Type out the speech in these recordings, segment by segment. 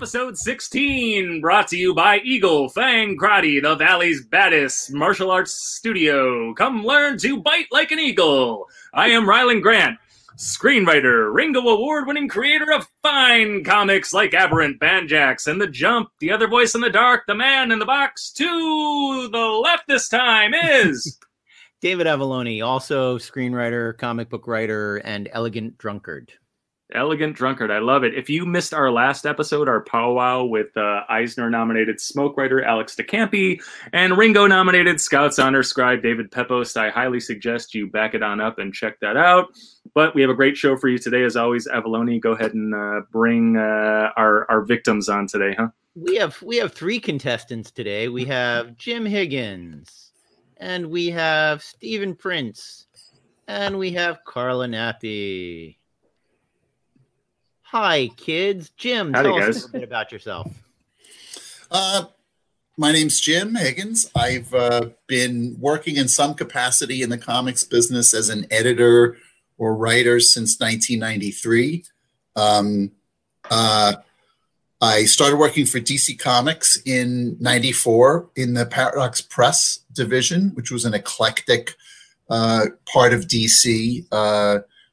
Block, episode 16, brought to you by Eagle Fang Karate, the Valley's baddest martial arts studio. Come learn to bite like an eagle. I am Rylend Grant, screenwriter, Ringo Award winning creator of fine comics like Aberrant, Banjax, and The Jump. The other voice in the dark, the man in the box, to the left this time is. David Avallone, also screenwriter, comic book writer, and elegant drunkard. Elegant Drunkard. I love it. If you missed our last episode, our powwow with uh, Eisner nominated smoke writer Alex de Campi and Ringo nominated Scouts Honor scribe David Pepose, I highly suggest you back it on up and check that out. But we have a great show for you today. As always, Avallone, go ahead and uh, bring uh, our, our victims on today, huh? We have we have three contestants today. We have Jim Higgins, and we have Steven Prince, and we have Karla Nappi. Hi, kids. Jim, Howdy, tell guys. us a little bit about yourself. Uh, my name's Jim Higgins. I've uh, been working in some capacity in the comics business as an editor or writer since 1993. Um, uh, I started working for DC Comics in 94 in the Paradox Press division, which was an eclectic uh, part of DC.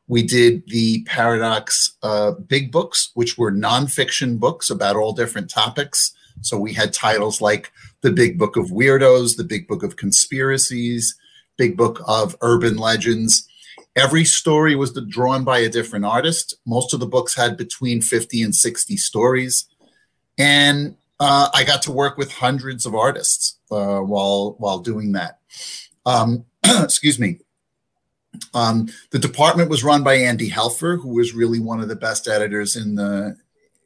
We did the Paradox uh, Big Books, which were nonfiction books about all different topics. So we had titles like The Big Book of Weirdos, The Big Book of Conspiracies, Big Book of Urban Legends. Every story was drawn by a different artist. Most of the books had between 50 and 60 stories. And uh, I got to work with hundreds of artists uh, while while doing that. Um, excuse me. Um, the department was run by Andy Helfer, who was really one of the best editors in the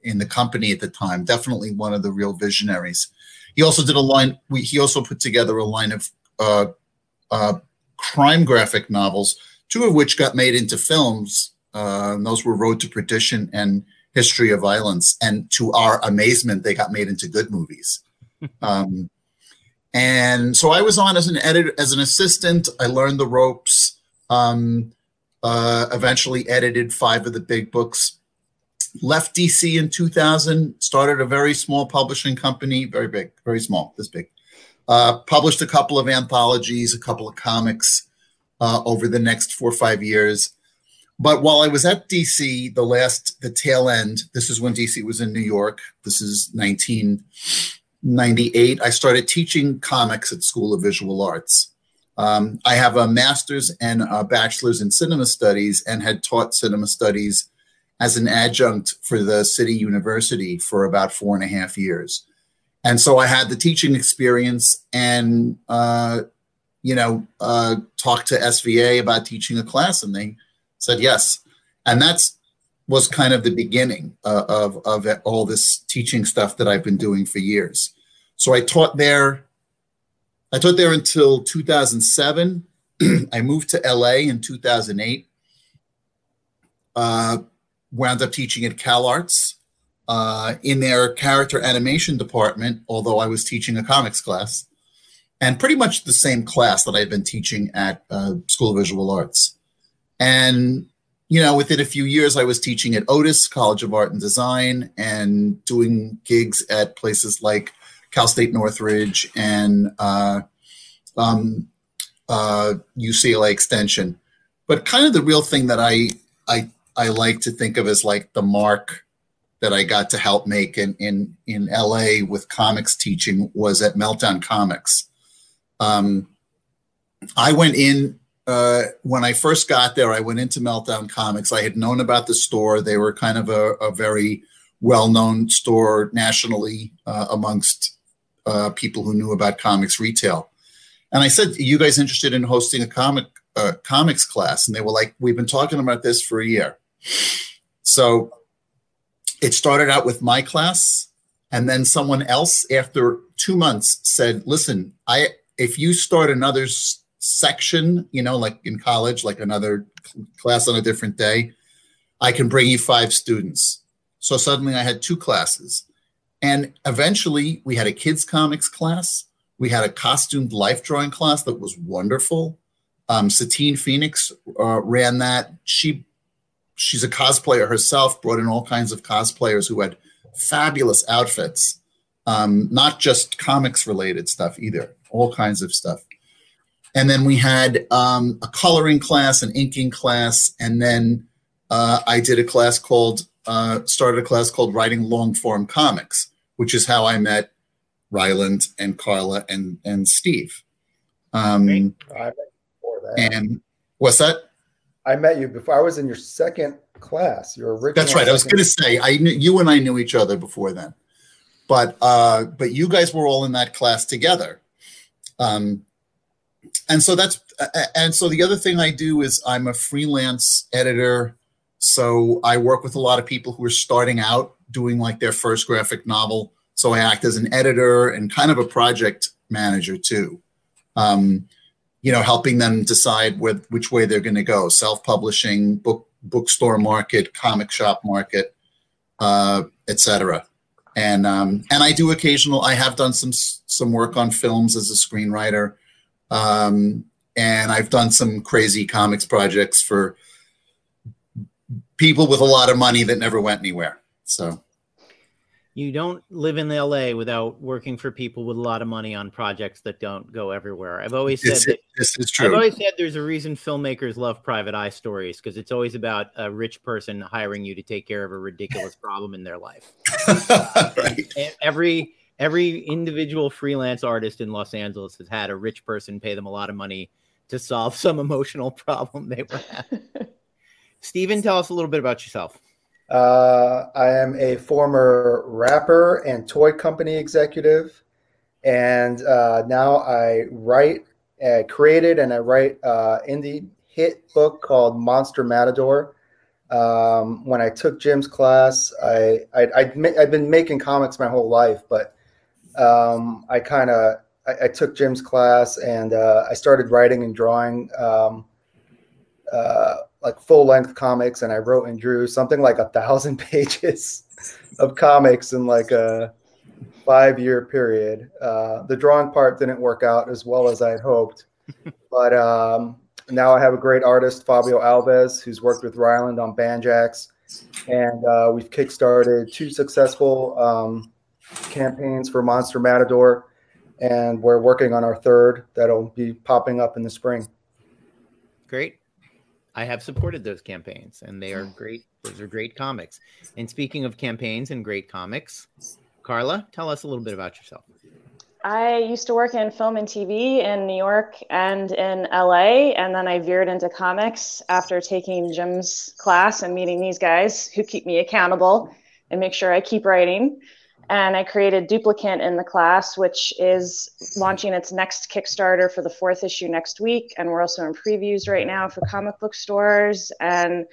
in the company at the time. Definitely one of the real visionaries. He also did a line. We, he also put together a line of uh, uh, crime graphic novels, two of which got made into films. Uh, those were Road to Perdition and History of Violence. And to our amazement, they got made into good movies. um, and so I was on as an editor, as an assistant. I learned the ropes. Um, uh, eventually edited five of the big books. Left DC in 2000, started a very small publishing company, very big, very small, this big. Uh, published a couple of anthologies, a couple of comics uh, over the next four or five years. But while I was at DC, the last, the tail end, this is when DC was in New York. This is 1998. I started teaching comics at School of Visual Arts. Um, I have a master's and a bachelor's in cinema studies and had taught cinema studies as an adjunct for the city university for about four and a half years. And so I had the teaching experience and, uh, you know, uh, talked to SVA about teaching a class and they said yes. And that's was kind of the beginning uh, of, of all this teaching stuff that I've been doing for years. So I taught there I taught there until 2007. I moved to LA in 2008. Uh, wound up teaching at CalArts uh, in their character animation department, although I was teaching a comics class, and pretty much the same class that I had been teaching at uh, School of Visual Arts. And you know, within a few years, I was teaching at Otis College of Art and Design and doing gigs at places like Cal State Northridge and uh, um, uh, UCLA Extension. But kind of the real thing that I I I like to think of as like the mark that I got to help make in in in LA with comics teaching was at Meltdown Comics. Um, I went in uh, when I first got there. I went into Meltdown Comics. I had known about the store. They were kind of a, a very well-known store nationally uh, amongst uh, people who knew about comics retail. And I said, "Are you guys interested in hosting a comic uh, comics class?" And they were like, "We've been talking about this for a year." So it started out with my class, and then someone else after two months said, "Listen, I if you start another section, you know, like in college, like another cl- class on a different day, I can bring you five students." So suddenly I had two classes. And eventually we had a kids comics class. We had a costumed life drawing class that was wonderful. Um, Satine Phoenix uh, ran that. She she's a cosplayer herself. Brought in all kinds of cosplayers who had fabulous outfits, um, not just comics related stuff either, all kinds of stuff. And then we had um, a coloring class, an inking class, and then uh, I did a class called uh, started a class called writing long form comics, which is how I met Rylend and Karla and and Steve. Um, I met you before that. and what's that? I met you before. I was in your second class. Your original. That's right. I was going to say I knew you and I knew each other before then, but uh, but you guys were all in that class together, um, and so that's and so the other thing I do is I'm a freelance editor, so I work with a lot of people who are starting out doing like their first graphic novel. So I act as an editor and kind of a project manager too. Um, you know, helping them decide with which way they're going to go: self-publishing, book bookstore market, comic shop market, uh, etc. And um, and I do occasional. I have done some some work on films as a screenwriter, um, and I've done some crazy comics projects for people with a lot of money that never went anywhere. So You don't live in LA without working for people with a lot of money on projects that don't go everywhere. I've always said this, that this is true. I've always said there's a reason filmmakers love private eye stories because it's always about a rich person hiring you to take care of a ridiculous problem in their life. right. And every every individual freelance artist in Los Angeles has had a rich person pay them a lot of money to solve some emotional problem they were having. Steven, tell us a little bit about yourself. Uh, I am a former rapper and toy company executive, and uh, now I write, uh, created, and I write uh, indie hit book called Monster Matador. Um, when I took Jim's class, I, I I'd been making comics my whole life, but um, I kind of I, I took Jim's class and uh, I started writing and drawing. Um, uh, like full length comics and I wrote and drew something like a thousand pages of comics in like a five year period. Uh, the drawing part didn't work out as well as I had hoped, but um, now I have a great artist, Fabio Alves, who's worked with Rylend on Banjax, and uh, we've kickstarted two successful um, campaigns for Monster Matador, and we're working on our third that'll be popping up in the spring. Great. I have supported those campaigns and they are oh. great. Those are great comics. And speaking of campaigns and great comics, Karla, tell us a little bit about yourself. I used to work in film and TV in New York and in LA, and then I veered into comics after taking Jim's class and meeting these guys who keep me accountable and make sure I keep writing. And I created Duplicant in the class, which is launching its next Kickstarter for the fourth issue next week. And we're also in previews right now for comic book stores. And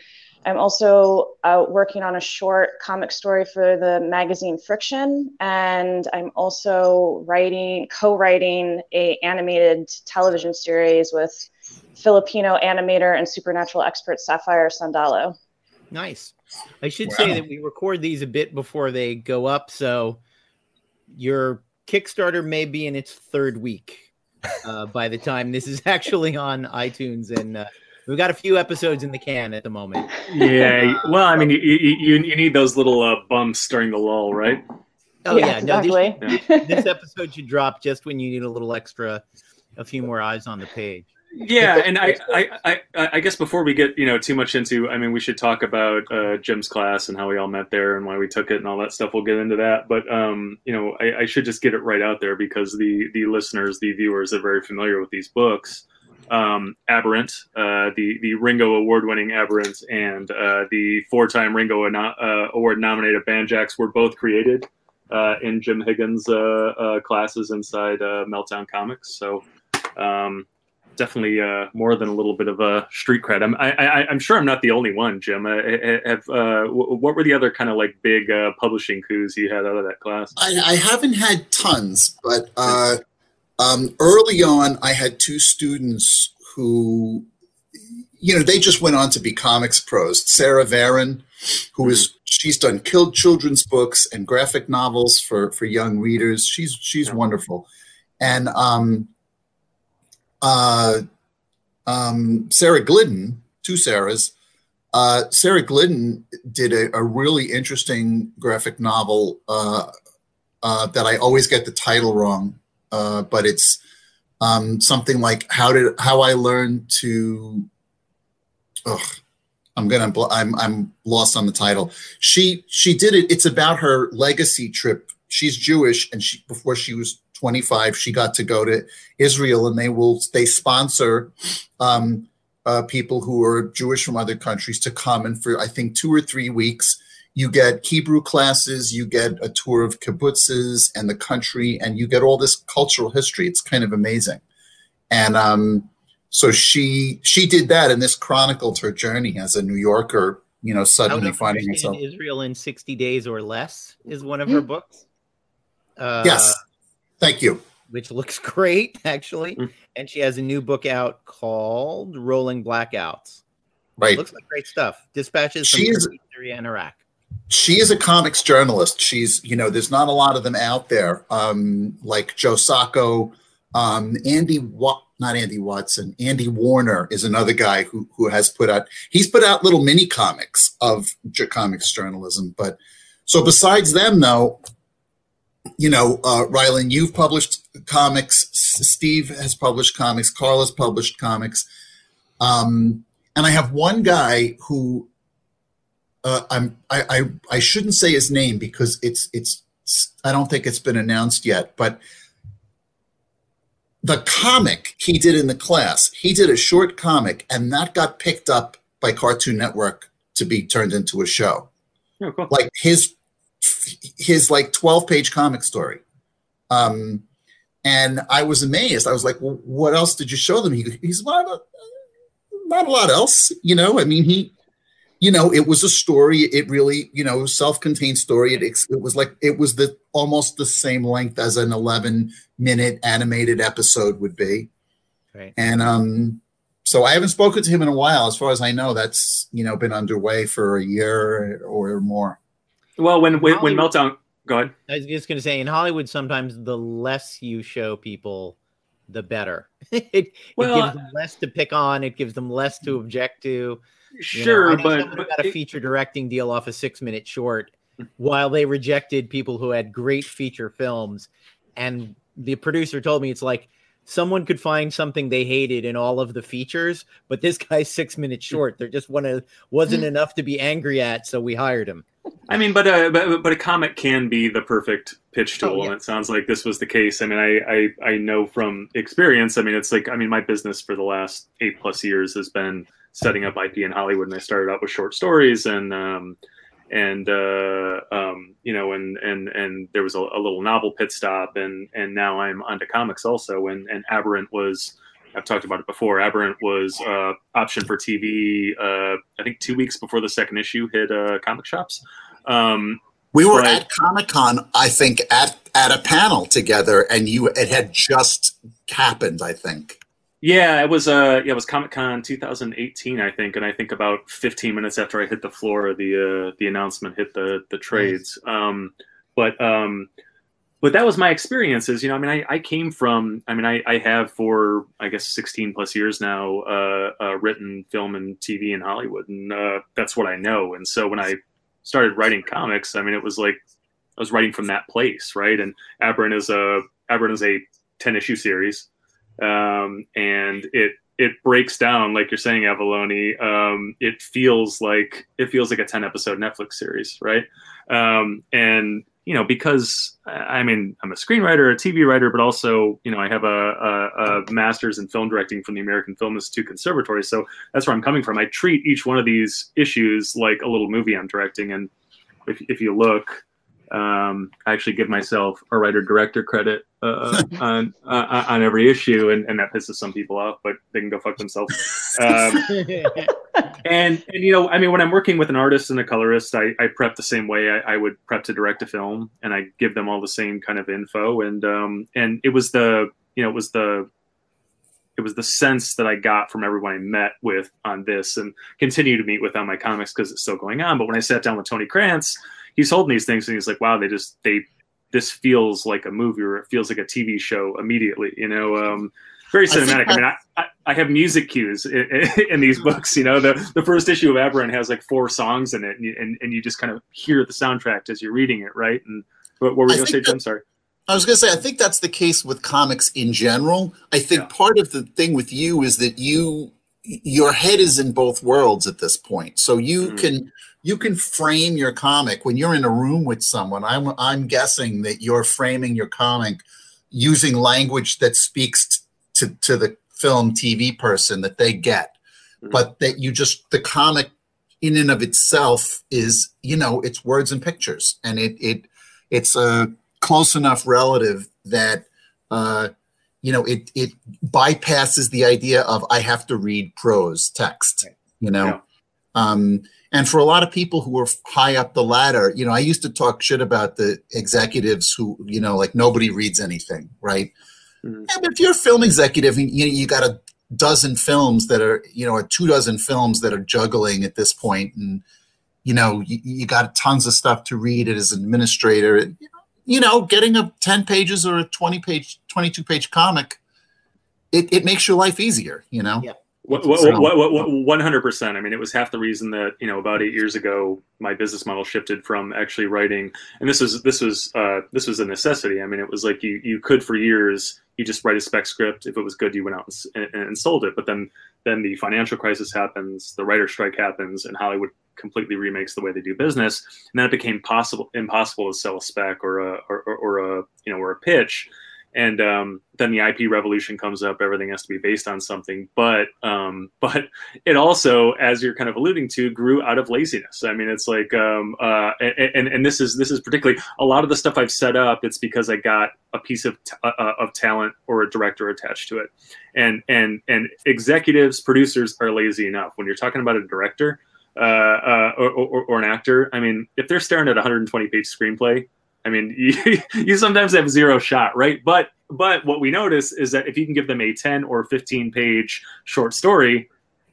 I'm also uh, working on a short comic story for the magazine Friction, and I'm also writing, co-writing a animated television series with Filipino animator and supernatural expert Sapphire Sandalo. Nice. I should say that we record these a bit before they go up. So your Kickstarter may be in its third week uh, by the time this is actually on iTunes. And uh, we've got a few episodes in the can at the moment. Yeah. Well, I mean, you, you, you need those little uh, bumps during the lull, right? Oh, yeah. No, this, exactly. this episode should drop just when you need a little extra, a few more eyes on the page. Yeah, and I, I, I, I guess before we get you know too much into, I mean, we should talk about uh, Jim's class and how we all met there and why we took it and all that stuff. We'll get into that, but um, you know, I, I should just get it right out there because the the listeners, the viewers, are very familiar with these books. Um, Aberrant, uh, the the Ringo Award winning Aberrant, and uh, the four time Ringo uh, Award nominated Banjax were both created uh, in Jim Higgins' uh, uh, classes inside uh, Meltdown Comics. So. Um, definitely uh, more than a little bit of a street cred. I'm, I, I, I'm sure I'm not the only one, Jim. Uh, have, uh, wh- what were the other kind of like big uh, publishing coups you had out of that class? I, I haven't had tons, but uh, um, early on, I had two students who, you know, they just went on to be comics pros. Sara Varon, who is she's done killed children's books and graphic novels for for young readers. She's she's Yeah. wonderful, and um, uh, um, Sarah Glidden, two Sarahs. uh, Sarah Glidden did a, a, really interesting graphic novel uh, uh, that I always get the title wrong, uh, but it's um, something like how did how I learned to. Ugh, I'm gonna I'm I'm lost on the title. She she did it. It's about her legacy trip. She's Jewish, and she before she was 25, she got to go to Israel, and they will they sponsor. Um, uh, people who are Jewish from other countries to come. And for, I think, two or three weeks, you get Hebrew classes, you get a tour of kibbutzes and the country, and you get all this cultural history. It's kind of amazing. And um, so she she did that, and this chronicled her journey as a New Yorker. You know, suddenly finding herself Israel in sixty days or less is one of her books. Uh, yes, thank you which looks great actually. Mm. And she has a new book out called Rolling Blackouts. Right. Looks like great stuff. Dispatches from is, Syria and Iraq. She is a comics journalist. She's, you know, there's not a lot of them out there. Um, like Joe Sacco, um, Andy Wat, not Andy Watson, Andy Warner is another guy who who has put out he's put out little mini comics of comics journalism. But so besides them though, you know, uh, Rylend, you've published comics. Steve has published comics. Carl has published comics. Um, and I have one guy who uh, I'm I, I I shouldn't say his name because it's it's I don't think it's been announced yet, but the comic he did in the class, he did a short comic, and that got picked up by Cartoon Network to be turned into a show. Oh, cool. Like his his like 12 page comic story. Um, and I was amazed. I was like, well, what else did you show them? He, he's not, a, not a lot else, you know, I mean, he, you know, it was a story. It really, you know, self-contained story. It, it was like, it was the almost the same length as an 11 minute animated episode would be. Right. And, um, so I haven't spoken to him in a while. As far as I know, that's, you know, been underway for a year or more. Well, when when, when meltdown, go ahead. I was just going to say, in Hollywood, sometimes the less you show people, the better. it, well, it gives them less to pick on. It gives them less to object to. Sure, know, but, but got a feature directing deal off a six minute short, while they rejected people who had great feature films, and the producer told me it's like someone could find something they hated in all of the features, but this guy's six minutes short. There just wanna, wasn't enough to be angry at, so we hired him. I mean, but, uh, but but a comic can be the perfect pitch tool, oh, yeah. and it sounds like this was the case. I mean, I, I I know from experience. I mean, it's like I mean, my business for the last eight plus years has been setting up IP in Hollywood, and I started out with short stories and. Um, and uh, um, you know, and and and there was a, a, little novel pit stop, and and now I'm onto comics also. And and Aberrant was, I've talked about it before. Aberrant was uh, option for TV. Uh, I think two weeks before the second issue hit uh, comic shops. Um, we were but, at Comic Con, I think, at at a panel together, and you it had just happened. I think. Yeah, it was uh yeah, it was Comic Con 2018, I think, and I think about 15 minutes after I hit the floor, the uh, the announcement hit the the trades. Nice. Um, but um, but that was my experiences. You know, I mean, I, I came from, I mean, I, I have for I guess 16 plus years now uh, uh, written film and TV in Hollywood, and uh, that's what I know. And so when I started writing comics, I mean, it was like I was writing from that place, right? And Aberrant is a Aberrant is a 10 issue series, um, and it it breaks down like you're saying, Avallone. Um, it feels like it feels like a 10 episode Netflix series, right? Um, and you know, because I mean, I'm a screenwriter, a TV writer, but also, you know, I have a, a, a, master's in film directing from the American Film Institute Conservatory. So that's where I'm coming from. I treat each one of these issues like a little movie I'm directing. And if, if you look, um, I actually give myself a writer director credit uh, on uh, on every issue, and, and that pisses some people off, but they can go fuck themselves. Um, and and you know, I mean, when I'm working with an artist and a colorist, I, I prep the same way I, I, would prep to direct a film, and I give them all the same kind of info, and um, and it was the you know it was the it was the sense that I got from everyone I met with on this, and continue to meet with on my comics because it's still going on. But when I sat down with Tony Krantz he's holding these things and he's like, wow, they just they this feels like a movie or it feels like a TV show immediately, you know. Um, very cinematic. I, I mean, I, I, I, have music cues in, in, these books. You know, the, the first issue of Aberrant has like four songs in it, and you, and, and you just kind of hear the soundtrack as you're reading it, right? And what, what were you going to say, Jim? Sorry. I was going to say, I think that's the case with comics in general. I think yeah. part of the thing with you is that you your head is in both worlds at this point. So you mm-hmm. can you can frame your comic when you're in a room with someone. I'm I'm guessing that you're framing your comic using language that speaks to to the film TV person that they get, mm-hmm. but that you just the comic in and of itself is you know it's words and pictures, and it it it's a close enough relative that uh, you know it it bypasses the idea of I have to read prose text. You know. Yeah. Um, and for a lot of people who are high up the ladder, you know, I used to talk shit about the executives who, you know, like nobody reads anything, right? Mm-hmm. Yeah, but if you're a film executive and you, you got a dozen films that are, you know, or two dozen films that are juggling at this point, and you know, you, you got tons of stuff to read as an administrator. You know, getting a ten pages or a twenty page, twenty two page comic, it, it makes your life easier. You know. Yeah. One hundred percent. I mean, it was half the reason that you know about eight years ago my business model shifted from actually writing, and this was this was uh, this was a necessity. I mean, it was like you you could for years you just write a spec script. If it was good, you went out and, and sold it. But then then the financial crisis happens, the writer strike happens, and Hollywood completely remakes the way they do business, and then it became possible impossible to sell a spec or a or, or, or a you know or a pitch and um, then the IP revolution comes up. Everything has to be based on something, but um, but it also, as you're kind of alluding to, grew out of laziness. I mean, it's like, um, uh, and and this is this is particularly a lot of the stuff I've set up. It's because I got a piece of t- uh, uh, of talent or a director attached to it, and and and executives, producers are lazy enough. When you're talking about a director. Uh, uh, or, or, or, an actor. I mean, if they're staring at a 120 page screenplay, I mean, you, you sometimes have zero shot, right? But but what we notice is that if you can give them a 10 or 15 page short story,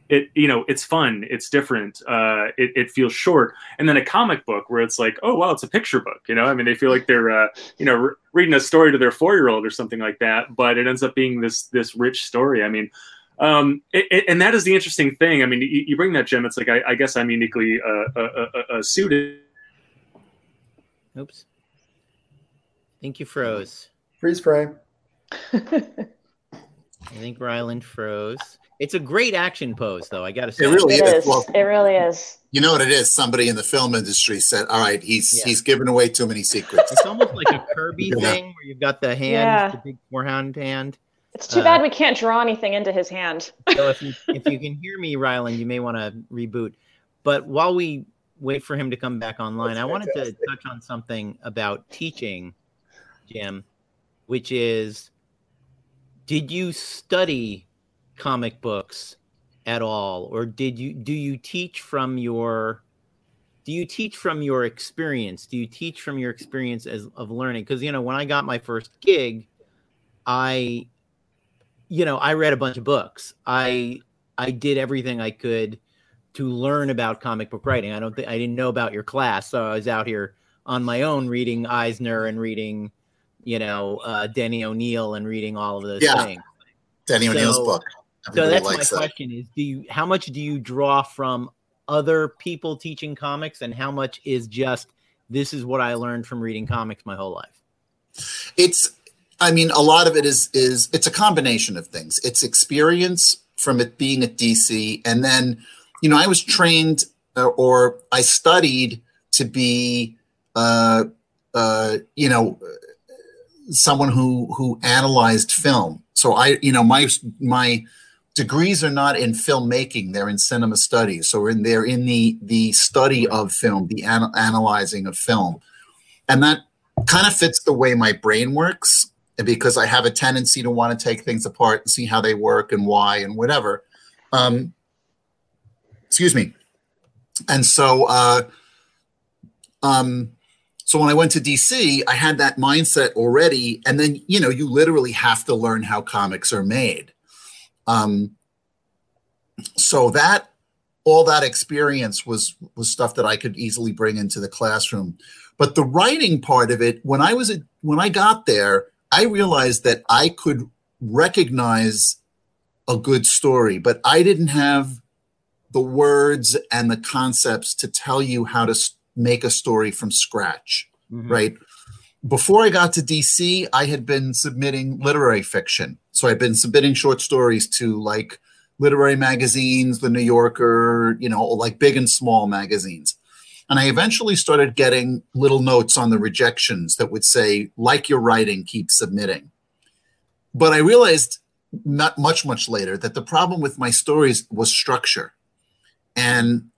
it you know it's fun, it's different, uh, it, it feels short. And then a comic book where it's like, oh well, it's a picture book, you know. I mean, they feel like they're uh, you know re- reading a story to their four year old or something like that, but it ends up being this this rich story. I mean, um, it, it, and that is the interesting thing. I mean, you, you bring that Jim. It's like I, I guess I'm uniquely uh, uh, uh, suited. Oops. I think you froze. Freeze frame. I think Rylend froze. It's a great action pose, though. I got to say, it really it is. is. Well, it really is. You know what it is? Somebody in the film industry said, "All right, he's yeah. he's giving away too many secrets." It's almost like a Kirby yeah. thing where you've got the hand, yeah. the big forehand hand. It's too uh, bad we can't draw anything into his hand. so if you if you can hear me, Rylend, you may want to reboot. But while we wait for him to come back online, That's I wanted to touch on something about teaching Jim, which is did you study comic books at all? Or did you do you teach from your do you teach from your experience? Do you teach from your experience as of learning? Because you know when i got my first gig i you know i read a bunch of books. I i did everything i could to learn about comic book writing. I don't think i didn't know about your class so i was out here on my own reading eisner and reading you know, uh, Denny O'Neil and reading all of those yeah. things. Denny so, O'Neil's book. Everybody so that's my that. question: Is do you how much do you draw from other people teaching comics, and how much is just this is what I learned from reading comics my whole life? It's, I mean, a lot of it is is it's a combination of things. It's experience from it being at DC, and then you know I was trained uh, or I studied to be, uh, uh, you know someone who who analyzed film. So I, you know, my my degrees are not in filmmaking; they're in cinema studies. So in they're in the the study of film, the an- analyzing of film, and that kind of fits the way my brain works because I have a tendency to want to take things apart and see how they work and why and whatever. Um, excuse me. And so, uh, um, so when I went to DC, I had that mindset already. And then, you know, you literally have to learn how comics are made. Um, so that all that experience was was stuff that I could easily bring into the classroom. But the writing part of it, when I was at, when I got there, I realized that I could recognize a good story, but I didn't have the words and the concepts to tell you how to make a story from scratch, mm-hmm. right? Before I got to DC, I had been submitting literary fiction. So I'd been submitting short stories to like literary magazines, the New Yorker, you know, like big and small magazines. And I eventually started getting little notes on the rejections that would say, like your writing, keep submitting. But I realized not much, much later that the problem with my stories was structure. And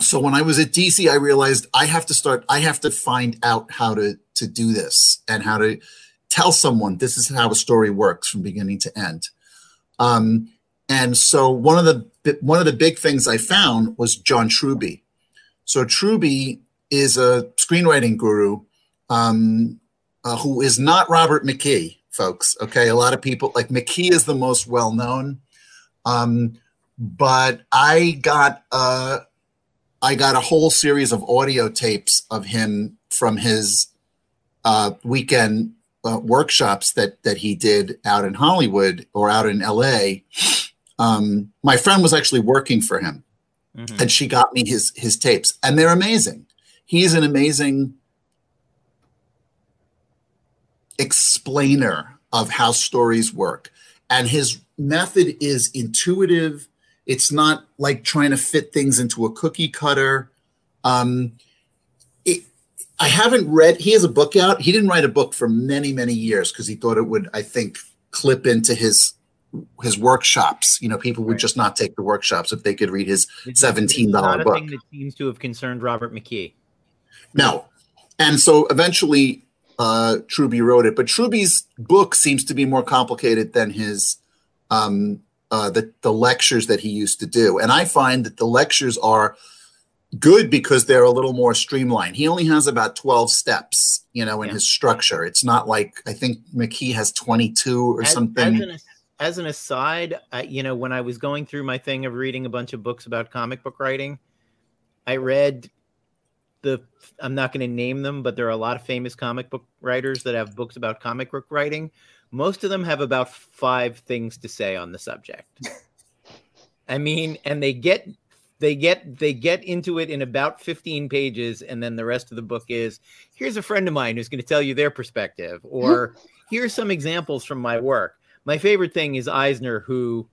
so when I was at DC, I realized I have to start, I have to find out how to, to do this and how to tell someone this is how a story works from beginning to end. Um, and so one of the one of the big things I found was John Truby. So Truby is a screenwriting guru um, uh, who is not Robert McKee, folks. Okay, a lot of people like McKee is the most well known, um, but I got uh, I got a whole series of audio tapes of him from his uh, weekend uh, workshops that that he did out in Hollywood or out in L.A. Um, my friend was actually working for him, mm-hmm. and she got me his his tapes, and they're amazing. He's an amazing explainer of how stories work, and his method is intuitive. It's not like trying to fit things into a cookie cutter. Um, it, I haven't read. He has a book out. He didn't write a book for many, many years because he thought it would, I think, clip into his his workshops. You know, people would just not take the workshops if they could read his seventeen dollar book. Thing that seems to have concerned Robert McKee. No, and so eventually, uh, Truby wrote it. But Truby's book seems to be more complicated than his um, uh, the the lectures that he used to do. And I find that the lectures are good because they're a little more streamlined. He only has about 12 steps, you know, in yeah. his structure. It's not like I think McKee has 22 or as, something. As an, as an aside, I, you know, when I was going through my thing of reading a bunch of books about comic book writing, I read the I'm not going to name them, but there are a lot of famous comic book writers that have books about comic book writing. Most of them have about five things to say on the subject. I mean, and they get they get they get into it in about 15 pages and then the rest of the book is here's a friend of mine who's going to tell you their perspective or here's some examples from my work my favorite thing is Eisner, who,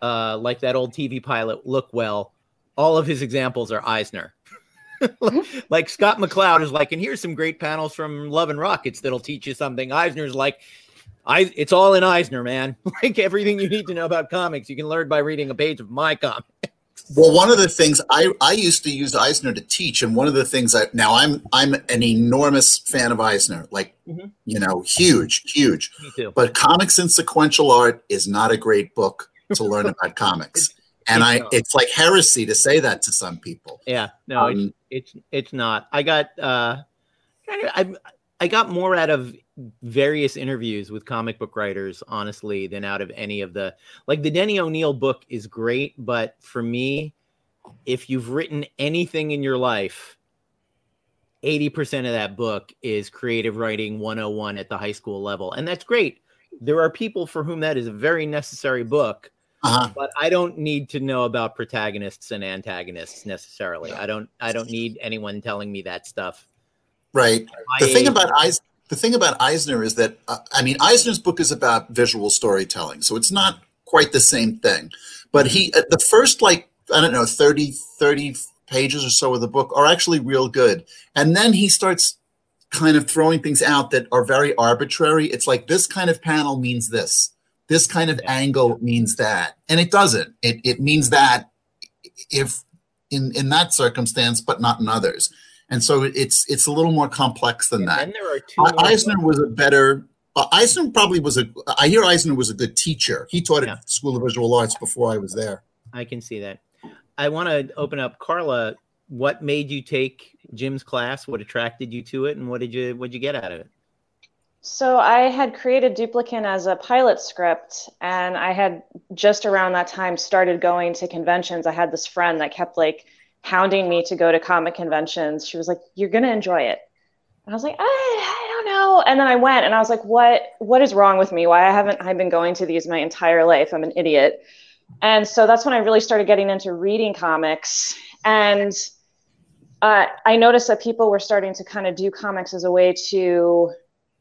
uh, like that old TV pilot, look well. All of his examples are Eisner. like Scott McCloud is like, and here's some great panels from Love and Rockets that'll teach you something. Eisner's like, I, it's all in Eisner, man. like everything you need to know about comics, you can learn by reading a page of my comic. Well, one of the things I, I used to use Eisner to teach, and one of the things I now I'm I'm an enormous fan of Eisner, like mm-hmm. you know, huge, huge. But Comics and Sequential Art is not a great book to learn about comics, it's, and it's I not. it's like heresy to say that to some people. Yeah, no, um, it's, it's it's not. I got uh, I I got more out of various interviews with comic book writers, honestly, than out of any of the like the Denny O'Neil book is great, but for me, if you've written anything in your life, 80% of that book is creative writing 101 at the high school level. And that's great. There are people for whom that is a very necessary book. Uh-huh. But I don't need to know about protagonists and antagonists necessarily. I don't I don't need anyone telling me that stuff. Right. The thing about Eisner the thing about Eisner is that uh, I mean Eisner's book is about visual storytelling, so it's not quite the same thing. But he uh, the first like I don't know 30 30 pages or so of the book are actually real good. And then he starts kind of throwing things out that are very arbitrary. It's like this kind of panel means this. This kind of angle means that. And it doesn't. It it means that if in in that circumstance but not in others and so it's it's a little more complex than and that. there are two Eisner was a better. Uh, Eisner probably was a. I hear Eisner was a good teacher. He taught yeah. at School of Visual Arts before I was there. I can see that. I want to open up, Karla. What made you take Jim's class? What attracted you to it, and what did you what did you get out of it? So I had created Duplicant as a pilot script, and I had just around that time started going to conventions. I had this friend that kept like hounding me to go to comic conventions. She was like, You're to enjoy it. and I was like, I, I don't know. And then I went and I was like, what what is wrong with me? Why haven't I been going to these my entire life? I'm an idiot. And so that's when I really started getting into reading comics. And uh, I noticed that people were starting to kind of do comics as a way to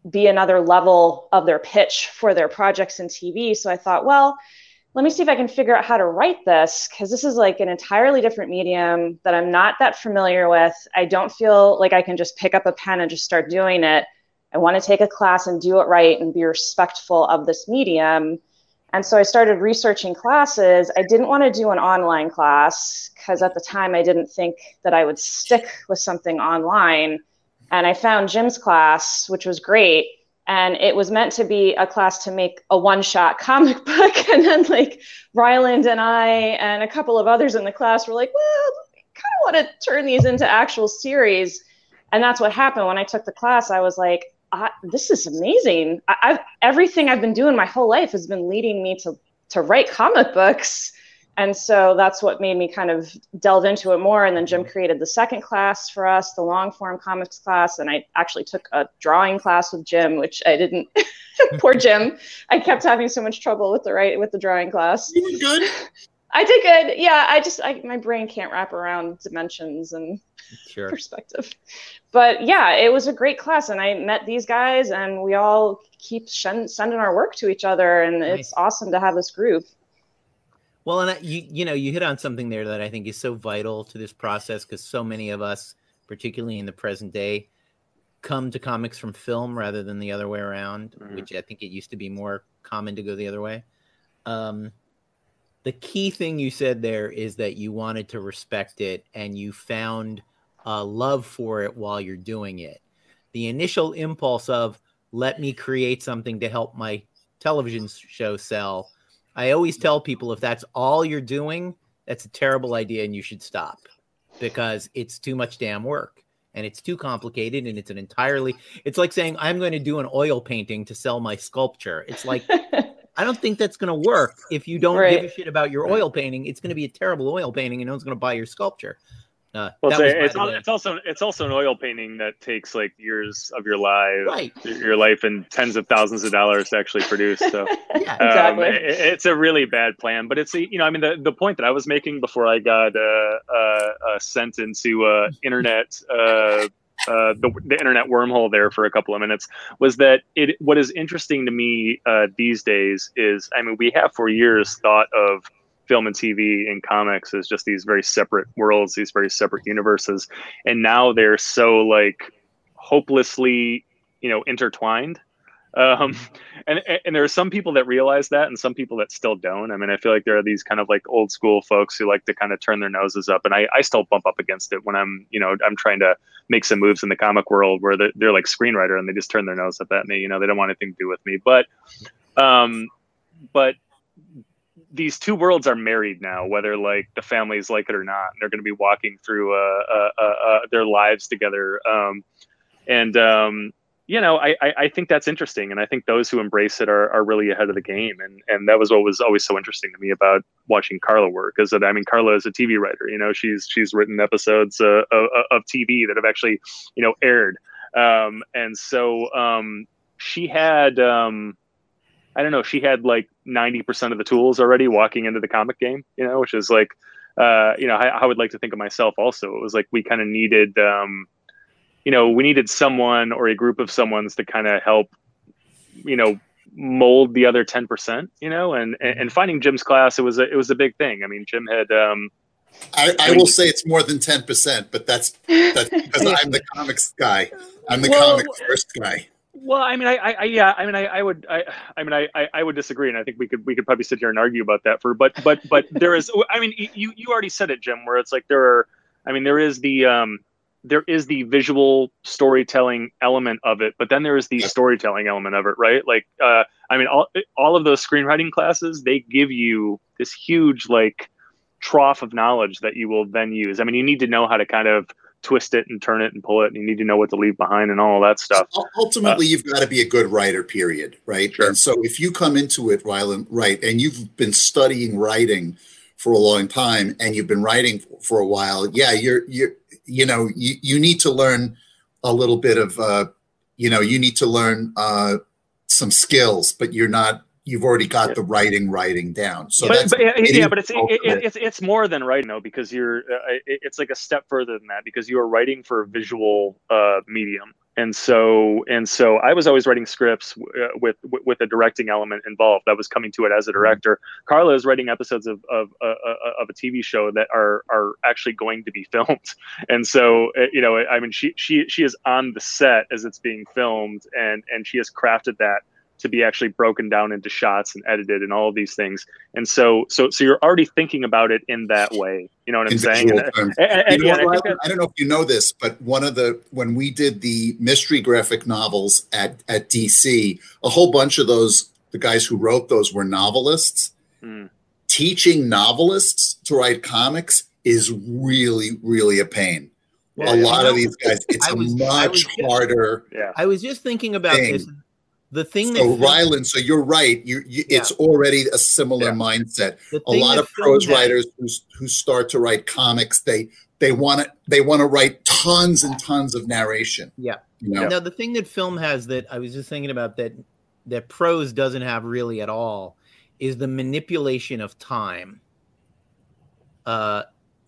be another level of their pitch for their projects in TV. So I thought, well, let me see if I can figure out how to write this because this is like an entirely different medium that I'm not that familiar with. I don't feel like I can just pick up a pen and just start doing it. I want to take a class and do it right and be respectful of this medium. And so I started researching classes. I didn't want to do an online class because at the time I didn't think that I would stick with something online. And I found Jim's class, which was great and it was meant to be a class to make a one-shot comic book. And then like Rylend and i and a couple of others in the class were like well i kind of want to turn these into actual series. And that's what happened. When i took the class i was like this is amazing. I, have everything i've been doing my whole life has been leading me to to write comic books and so that's what made me kind of delve into it more. And then jim created the second class for us the long form comics class. And i actually took a drawing class with jim which i didn't poor jim. I kept having so much trouble with the right with the drawing class. You did good? I did good. Yeah i just I, my brain can't wrap around dimensions and sure. perspective. But yeah it was a great class. And i met these guys and we all keep sending our work to each other. And nice. it's awesome to have this group well, and I, you you know you hit on something there that I think is so vital to this process because so many of us, particularly in the present day, come to comics from film rather than the other way around, mm-hmm. which I think it used to be more common to go the other way. Um, the key thing you said there is that you wanted to respect it and you found a love for it while you're doing it. The initial impulse of let me create something to help my television show sell I always tell people if that's all you're doing, that's a terrible idea and you should stop because it's too much damn work and it's too complicated and it's an entirely it's like saying I'm going to do an oil painting to sell my sculpture. It's like I don't think that's going to work if you don't right. give a shit about your oil painting. It's going to be a terrible oil painting and no one's going to buy your sculpture. Uh, well, it's, it's, also it's also an oil painting that takes like years of your life, right. your life, and tens of thousands of dollars to actually produce. So, yeah, um, exactly. Um, it, it's a really bad plan. But it's you know, I mean, the, the point that I was making before I got uh, uh, uh sent into uh, internet. Uh, uh, the, the internet wormhole there for a couple of minutes was that it what is interesting to me uh, these days is I mean we have for years thought of film and TV and comics as just these very separate worlds, these very separate universes. And now they're so like hopelessly, you know, intertwined. Um, and and there are some people that realize that, and some people that still don't. I mean, I feel like there are these kind of like old school folks who like to kind of turn their noses up, and I, I still bump up against it when I'm you know I'm trying to make some moves in the comic world where they're, they're like screenwriter and they just turn their nose up at me. You know, they don't want anything to do with me. But um, but these two worlds are married now, whether like the families like it or not. And they're going to be walking through uh, uh, uh, uh, their lives together, um, and um, you know, I, I, I think that's interesting, and I think those who embrace it are, are really ahead of the game, and and that was what was always so interesting to me about watching Karla work. Is that I mean, Karla is a TV writer. You know, she's she's written episodes uh, of, of TV that have actually you know aired, um, and so um, she had. Um, I don't know, she had like 90% of the tools already walking into the comic game, you know, which is like, uh, you know, I, I would like to think of myself also. It was like we kind of needed, um, you know, we needed someone or a group of someone's to kind of help, you know, mold the other 10%, you know, and, and finding Jim's class, it was a, it was a big thing. I mean, Jim had, um, I, I, will say it's more than 10%, but that's, that's because I'm the comics guy. I'm the well, comic first guy. Well, I mean, I, I, yeah, I mean, I, I would, I, I mean, I, I would disagree, and I think we could, we could probably sit here and argue about that for, but, but, but there is, I mean, you, you already said it, Jim, where it's like there are, I mean, there is the, um, there is the visual storytelling element of it, but then there is the storytelling element of it, right? Like, uh, I mean, all, all of those screenwriting classes, they give you this huge like trough of knowledge that you will then use. I mean, you need to know how to kind of twist it and turn it and pull it and you need to know what to leave behind and all that stuff ultimately uh, you've got to be a good writer period right sure. and so if you come into it Rylend, right and you've been studying writing for a long time and you've been writing for a while yeah you're you're you know you, you need to learn a little bit of uh, you know you need to learn uh, some skills, but you're not you've already got Yeah. the writing writing down. So but, that's but, yeah, yeah, but it's it, it, it's it's more than writing though because you're uh, it, it's like a step further than that because you are writing for a visual uh, medium and so and so I was always writing scripts uh, with with with a directing element involved. I was coming to it as a Mm-hmm. director. Karla is writing episodes of of uh, uh, of a TV show that are are actually going to be filmed, and so you know I mean she she she is on the set as it's being filmed and and she has crafted that to be actually broken down into shots and edited and all of these things. And so, so, so you're already thinking about it in that way. You know what I'm in saying? And, and- and- You know yeah, I what, think Ryan? that- I don't know if you know this, but one of the when we did the mystery graphic novels at at DC, a whole bunch of those the guys who wrote those were novelists. Mm. Teaching novelists to write comics is really really a pain. Well, a lot know, of these guys, it's was- I much was just- harder. yeah. I was just thinking about Thing. this. The thing So that film- Rylend, so you're right. You, you it's already a similar Yeah. mindset. A lot of prose writers who who start to write comics, they they want to they want to write tons and tons of narration. Yeah. You know? Now the thing that film has that I was just thinking about that that prose doesn't have really at all is the manipulation of time. Uh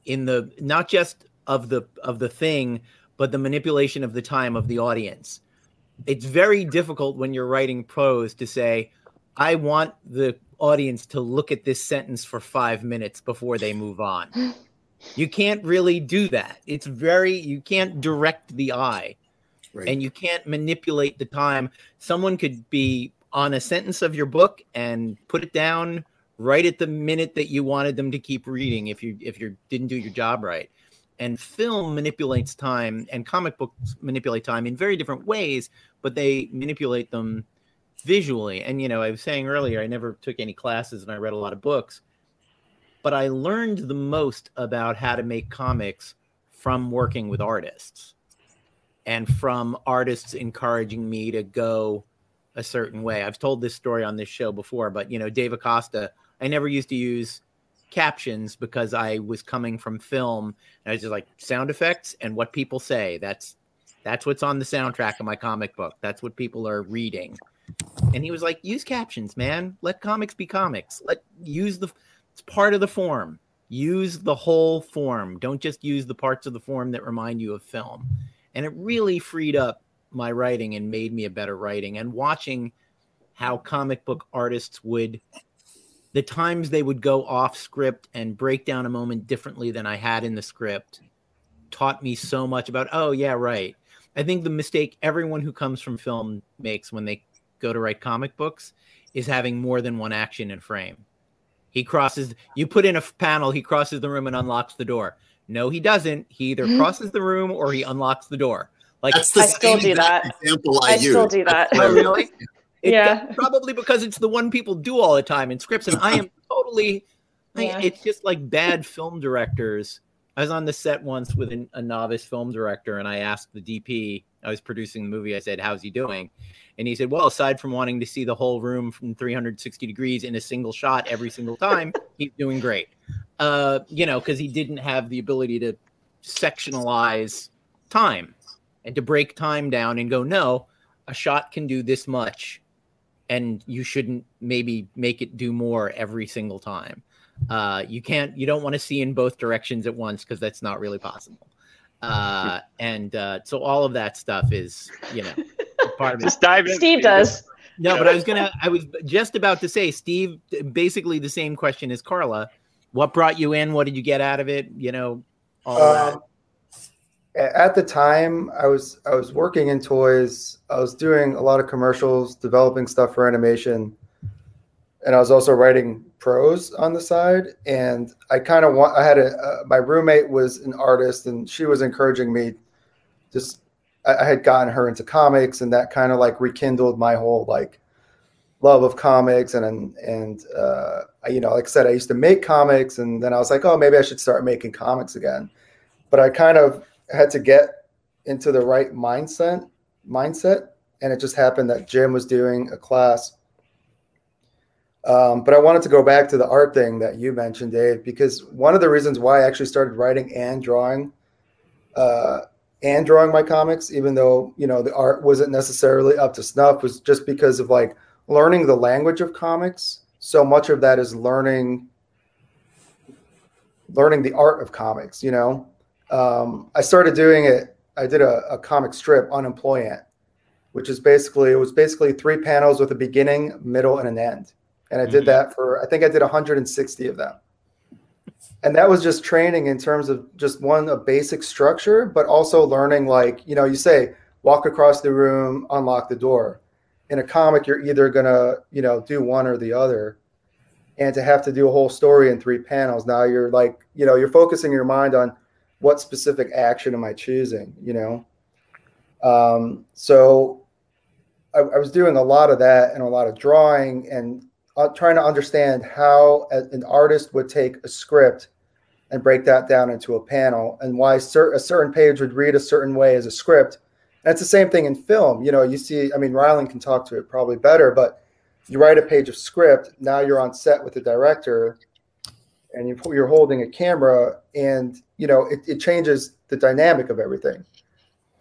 in the not just of the of the thing, but the manipulation of the time of the audience. It's very difficult when you're writing prose to say, I want the audience to look at this sentence for five minutes before they move on. You can't really do that. It's very you can't direct the eye Right. and you can't manipulate the time. Someone could be on a sentence of your book and put it down right at the minute that you wanted them to keep reading if you if you didn't do your job right. And film manipulates time and comic books manipulate time in very different ways, but they manipulate them visually. And you know, I was saying earlier I never took any classes and I read a lot of books, but I learned the most about how to make comics from working with artists and from artists encouraging me to go a certain way. I've told this story on this show before, but you know, Dave Acosta, I never used to use captions because I was coming from film and I was just like sound effects and what people say. That's that's what's on the soundtrack of my comic book. That's what people are reading. And he was like, use captions, man. Let comics be comics. Let use the it's part of the form. Use the whole form. Don't just use the parts of the form that remind you of film and it really freed up my writing and made me a better writing and watching how comic book artists would the times they would go off script and break down a moment differently than I had in the script taught me so much about oh yeah right I think the mistake everyone who comes from film makes when they go to write comic books is having more than one action in frame he crosses you put in a panel he crosses the room and unlocks the door no, he doesn't. He either mm-hmm. crosses the room or he unlocks the door. Like That's the I still do that. example I, I use. still do that. Oh, really? It- Yeah. Probably because it's the one people do all the time in scripts. And I am totally, Yeah. I, it's just like bad film directors. I was on the set once with an, a novice film director, and I asked the DP, I was producing the movie, I said, How's he doing? And he said, Well, aside from wanting to see the whole room from 360 degrees in a single shot every single time, he's doing great. Uh, you know, because he didn't have the ability to sectionalize time and to break time down and go, no, a shot can do this much, and you shouldn't maybe make it do more every single time. Uh, you can't, you don't want to see in both directions at once because that's not really possible. Uh, and uh, so all of that stuff is, you know, part of it. Just dive in. Steve does. No, but I was gonna. I was just about to say, Steve. Basically, the same question as Karla. What brought you in? What did you get out of it? You know, all of Um, a- at the time, I was I was working in toys. I was doing a lot of commercials, developing stuff for animation, and I was also writing prose on the side. And I kind of want. I had a uh, my roommate was an artist, and she was encouraging me. Just I, I had gotten her into comics, and that kind of like rekindled my whole like love of comics and and, uh, I- you know like I said I used to make comics and then I was like oh maybe I should start making comics again but I kind of had to get into the right mindset mindset and it just happened that Jim was doing a class um, but I wanted to go back to the art thing that you mentioned Dave because one of the reasons why I actually started writing and drawing uh, and drawing my comics, even though you know the art wasn't necessarily up to snuff, was just because of like learning the language of comics. So much of that is learning learning the art of comics. You know, um, I started doing it. I did a, a comic strip, Unemployant, which is basically it was basically three panels with a beginning, middle, and an end. And I did mm-hmm. that for I think I did 160 of them and that was just training in terms of just one a basic structure but also learning like you know you say walk across the room unlock the door in a comic you're either going to you know do one or the other and to have to do a whole story in three panels now you're like you know you're focusing your mind on what specific action am i choosing you know um, so I, I was doing a lot of that and a lot of drawing and uh, trying to understand how an artist would take a script and break that down into a panel and why cer- a certain page would read a certain way as a script. And it's the same thing in film. You know, you see, I mean, Rylend can talk to it probably better, but you write a page of script. Now you're on set with the director and you're holding a camera and, you know, it, it changes the dynamic of everything.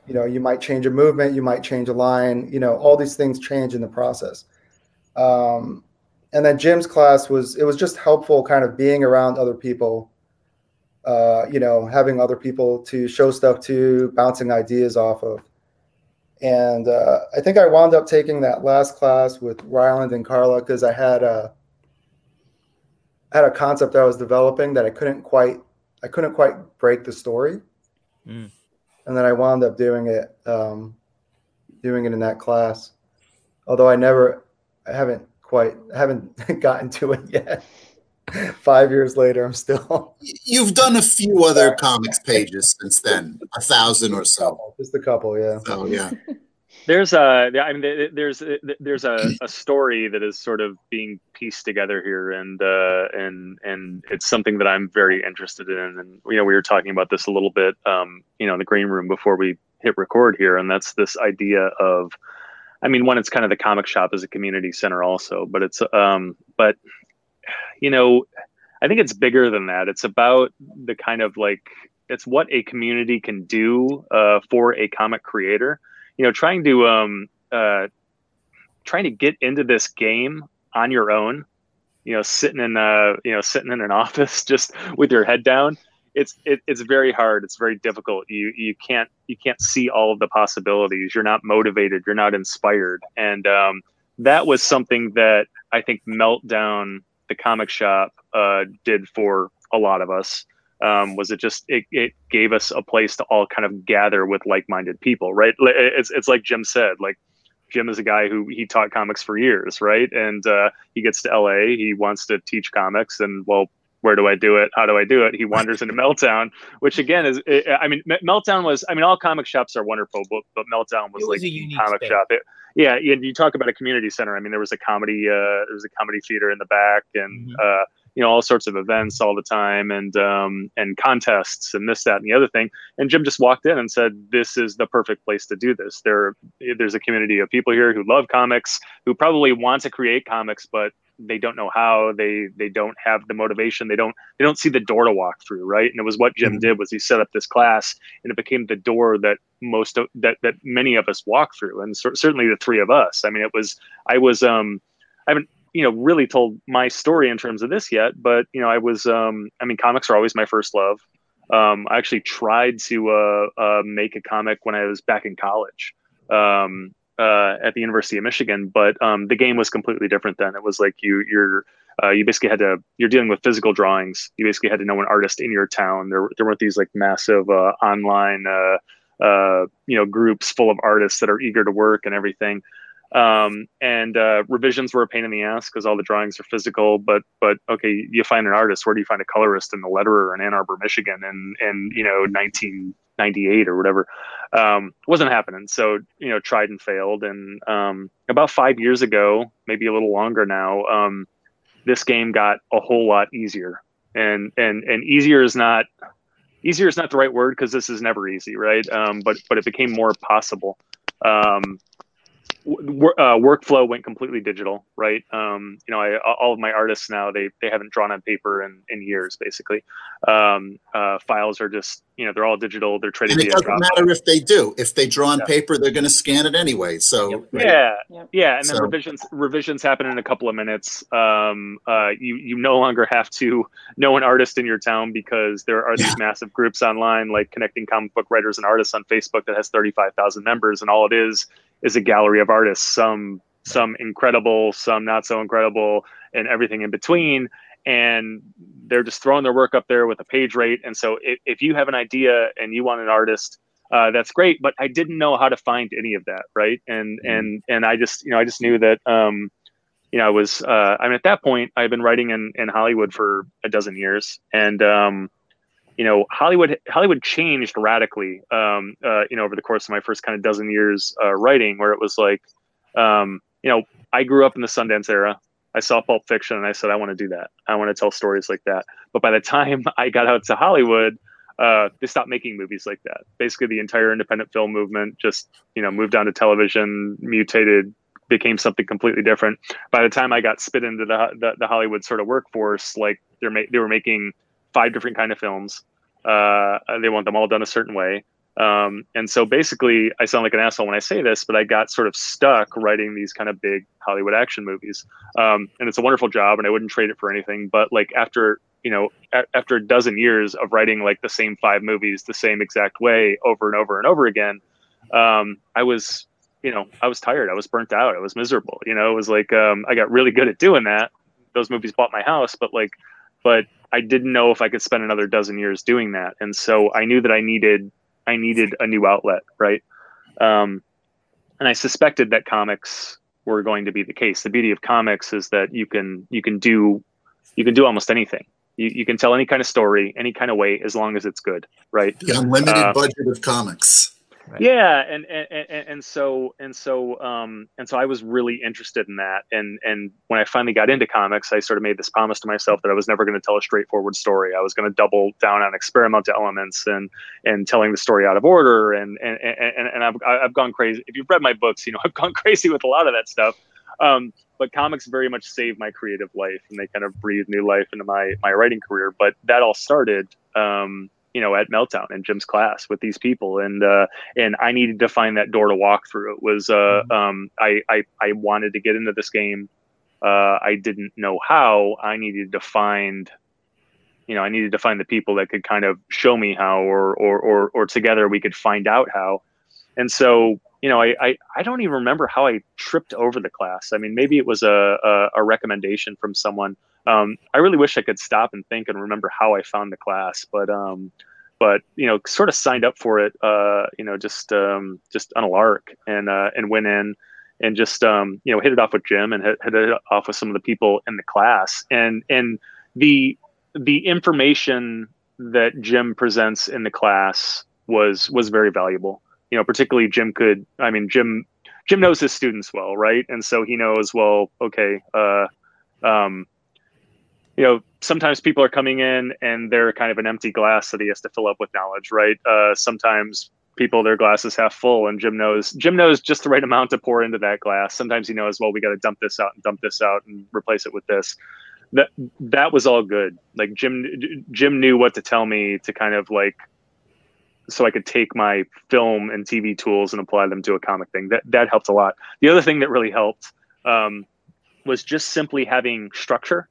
You know, you might change a movement, you might change a line, you know, all these things change in the process. Um, and then Jim's class was, it was just helpful kind of being around other people uh, you know, having other people to show stuff to, bouncing ideas off of. And uh, I think I wound up taking that last class with Rylend and Karla because I had a had a concept I was developing that I couldn't quite I couldn't quite break the story, mm. and then I wound up doing it um, doing it in that class. Although I never I haven't quite I haven't gotten to it yet. Five years later, I'm still. You've done a few other comics pages since then, a thousand or so. Just a couple, yeah. Oh yeah. There's a, I mean, there's there's a, a story that is sort of being pieced together here, and uh, and and it's something that I'm very interested in. And you know, we were talking about this a little bit, um, you know, in the green room before we hit record here, and that's this idea of, I mean, one, it's kind of the comic shop as a community center also, but it's um, but you know, I think it's bigger than that. It's about the kind of like it's what a community can do uh, for a comic creator. You know, trying to um, uh, trying to get into this game on your own. You know, sitting in a you know sitting in an office just with your head down. It's it, it's very hard. It's very difficult. You you can't you can't see all of the possibilities. You're not motivated. You're not inspired. And um, that was something that I think Meltdown the comic shop uh, did for a lot of us um, was it just it, it gave us a place to all kind of gather with like-minded people right it's, it's like jim said like jim is a guy who he taught comics for years right and uh, he gets to la he wants to teach comics and well where do I do it? How do I do it? He wanders into Meltdown, which again is, I mean, Meltdown was, I mean, all comic shops are wonderful, but, but Meltdown was, was like a comic shop. It, yeah, and you talk about a community center. I mean, there was a comedy, uh, there was a comedy theater in the back, and mm-hmm. uh, you know all sorts of events all the time, and um, and contests, and this, that, and the other thing. And Jim just walked in and said, "This is the perfect place to do this. There, there's a community of people here who love comics, who probably want to create comics, but they don't know how they they don't have the motivation they don't they don't see the door to walk through right and it was what jim mm-hmm. did was he set up this class and it became the door that most of, that that many of us walk through and cer- certainly the three of us i mean it was i was um i haven't you know really told my story in terms of this yet but you know i was um i mean comics are always my first love um i actually tried to uh, uh make a comic when i was back in college um uh, at the University of Michigan, but um, the game was completely different then. It was like you you're uh, you basically had to you're dealing with physical drawings. You basically had to know an artist in your town. There there weren't these like massive uh, online uh, uh, you know groups full of artists that are eager to work and everything. Um, and uh, revisions were a pain in the ass because all the drawings are physical. But but okay, you find an artist. Where do you find a colorist and the letterer in Ann Arbor, Michigan, and and you know 1998 or whatever um, wasn't happening so you know tried and failed and um, about five years ago maybe a little longer now um, this game got a whole lot easier and and and easier is not easier is not the right word because this is never easy right um, but but it became more possible um, uh, workflow went completely digital, right? Um, you know, I, all of my artists now they they haven't drawn on paper in, in years, basically. Um, uh, files are just you know they're all digital. They're traded. And it doesn't matter if they do. If they draw on yeah. paper, they're going to scan it anyway. So yep. right? yeah, yep. yeah, and then so. revisions revisions happen in a couple of minutes. Um, uh, you you no longer have to know an artist in your town because there are these yeah. massive groups online like connecting comic book writers and artists on Facebook that has thirty five thousand members, and all it is is a gallery of artists, some some incredible, some not so incredible, and everything in between. And they're just throwing their work up there with a page rate. And so if, if you have an idea and you want an artist, uh, that's great. But I didn't know how to find any of that, right? And mm-hmm. and and I just you know I just knew that um, you know I was uh, I mean at that point I've been writing in in Hollywood for a dozen years, and um, you know hollywood hollywood changed radically um, uh, you know over the course of my first kind of dozen years uh, writing where it was like um, you know i grew up in the sundance era i saw pulp fiction and i said i want to do that i want to tell stories like that but by the time i got out to hollywood uh, they stopped making movies like that basically the entire independent film movement just you know moved on to television mutated became something completely different by the time i got spit into the, the, the hollywood sort of workforce like they're ma- they were making five different kind of films. Uh, they want them all done a certain way. Um, and so basically, I sound like an asshole when I say this, but I got sort of stuck writing these kind of big Hollywood action movies. Um, and it's a wonderful job, and I wouldn't trade it for anything. But like after you know, a- after a dozen years of writing like the same five movies the same exact way over and over and over again, um, I was you know I was tired. I was burnt out. I was miserable. You know, it was like um, I got really good at doing that. Those movies bought my house, but like, but I didn't know if I could spend another dozen years doing that, and so I knew that I needed I needed a new outlet, right? Um, and I suspected that comics were going to be the case. The beauty of comics is that you can you can do you can do almost anything. You, you can tell any kind of story, any kind of way, as long as it's good, right? The unlimited uh, budget of comics. Right. Yeah, and, and and and so and so um and so I was really interested in that, and and when I finally got into comics, I sort of made this promise to myself that I was never going to tell a straightforward story. I was going to double down on experimental elements and and telling the story out of order, and and and and I've I've gone crazy. If you've read my books, you know I've gone crazy with a lot of that stuff. Um, but comics very much saved my creative life, and they kind of breathed new life into my my writing career. But that all started. Um, you know at meltdown in jim's class with these people. And uh, and i needed to find that door to walk through. It was uh, mm-hmm. um, I, I i wanted to get into this game. Uh, i didn't know how. I needed to find you know i needed to find the people that could kind of show me how or or or, or together we could find out how. And so you know I, I i don't even remember how i tripped over the class. I mean maybe it was a a, a recommendation from someone um, I really wish I could stop and think and remember how I found the class, but um, but you know, sort of signed up for it, uh, you know, just um, just on a lark and uh, and went in and just um, you know hit it off with Jim and hit, hit it off with some of the people in the class and and the the information that Jim presents in the class was was very valuable. You know, particularly Jim could. I mean, Jim Jim knows his students well, right? And so he knows well. Okay, uh, um, you know, sometimes people are coming in and they're kind of an empty glass that he has to fill up with knowledge, right? Uh, sometimes people their glass is half full and Jim knows Jim knows just the right amount to pour into that glass. Sometimes he knows, well, we got to dump this out and dump this out and replace it with this. That that was all good. Like Jim Jim knew what to tell me to kind of like so I could take my film and TV tools and apply them to a comic thing. That that helped a lot. The other thing that really helped um, was just simply having structure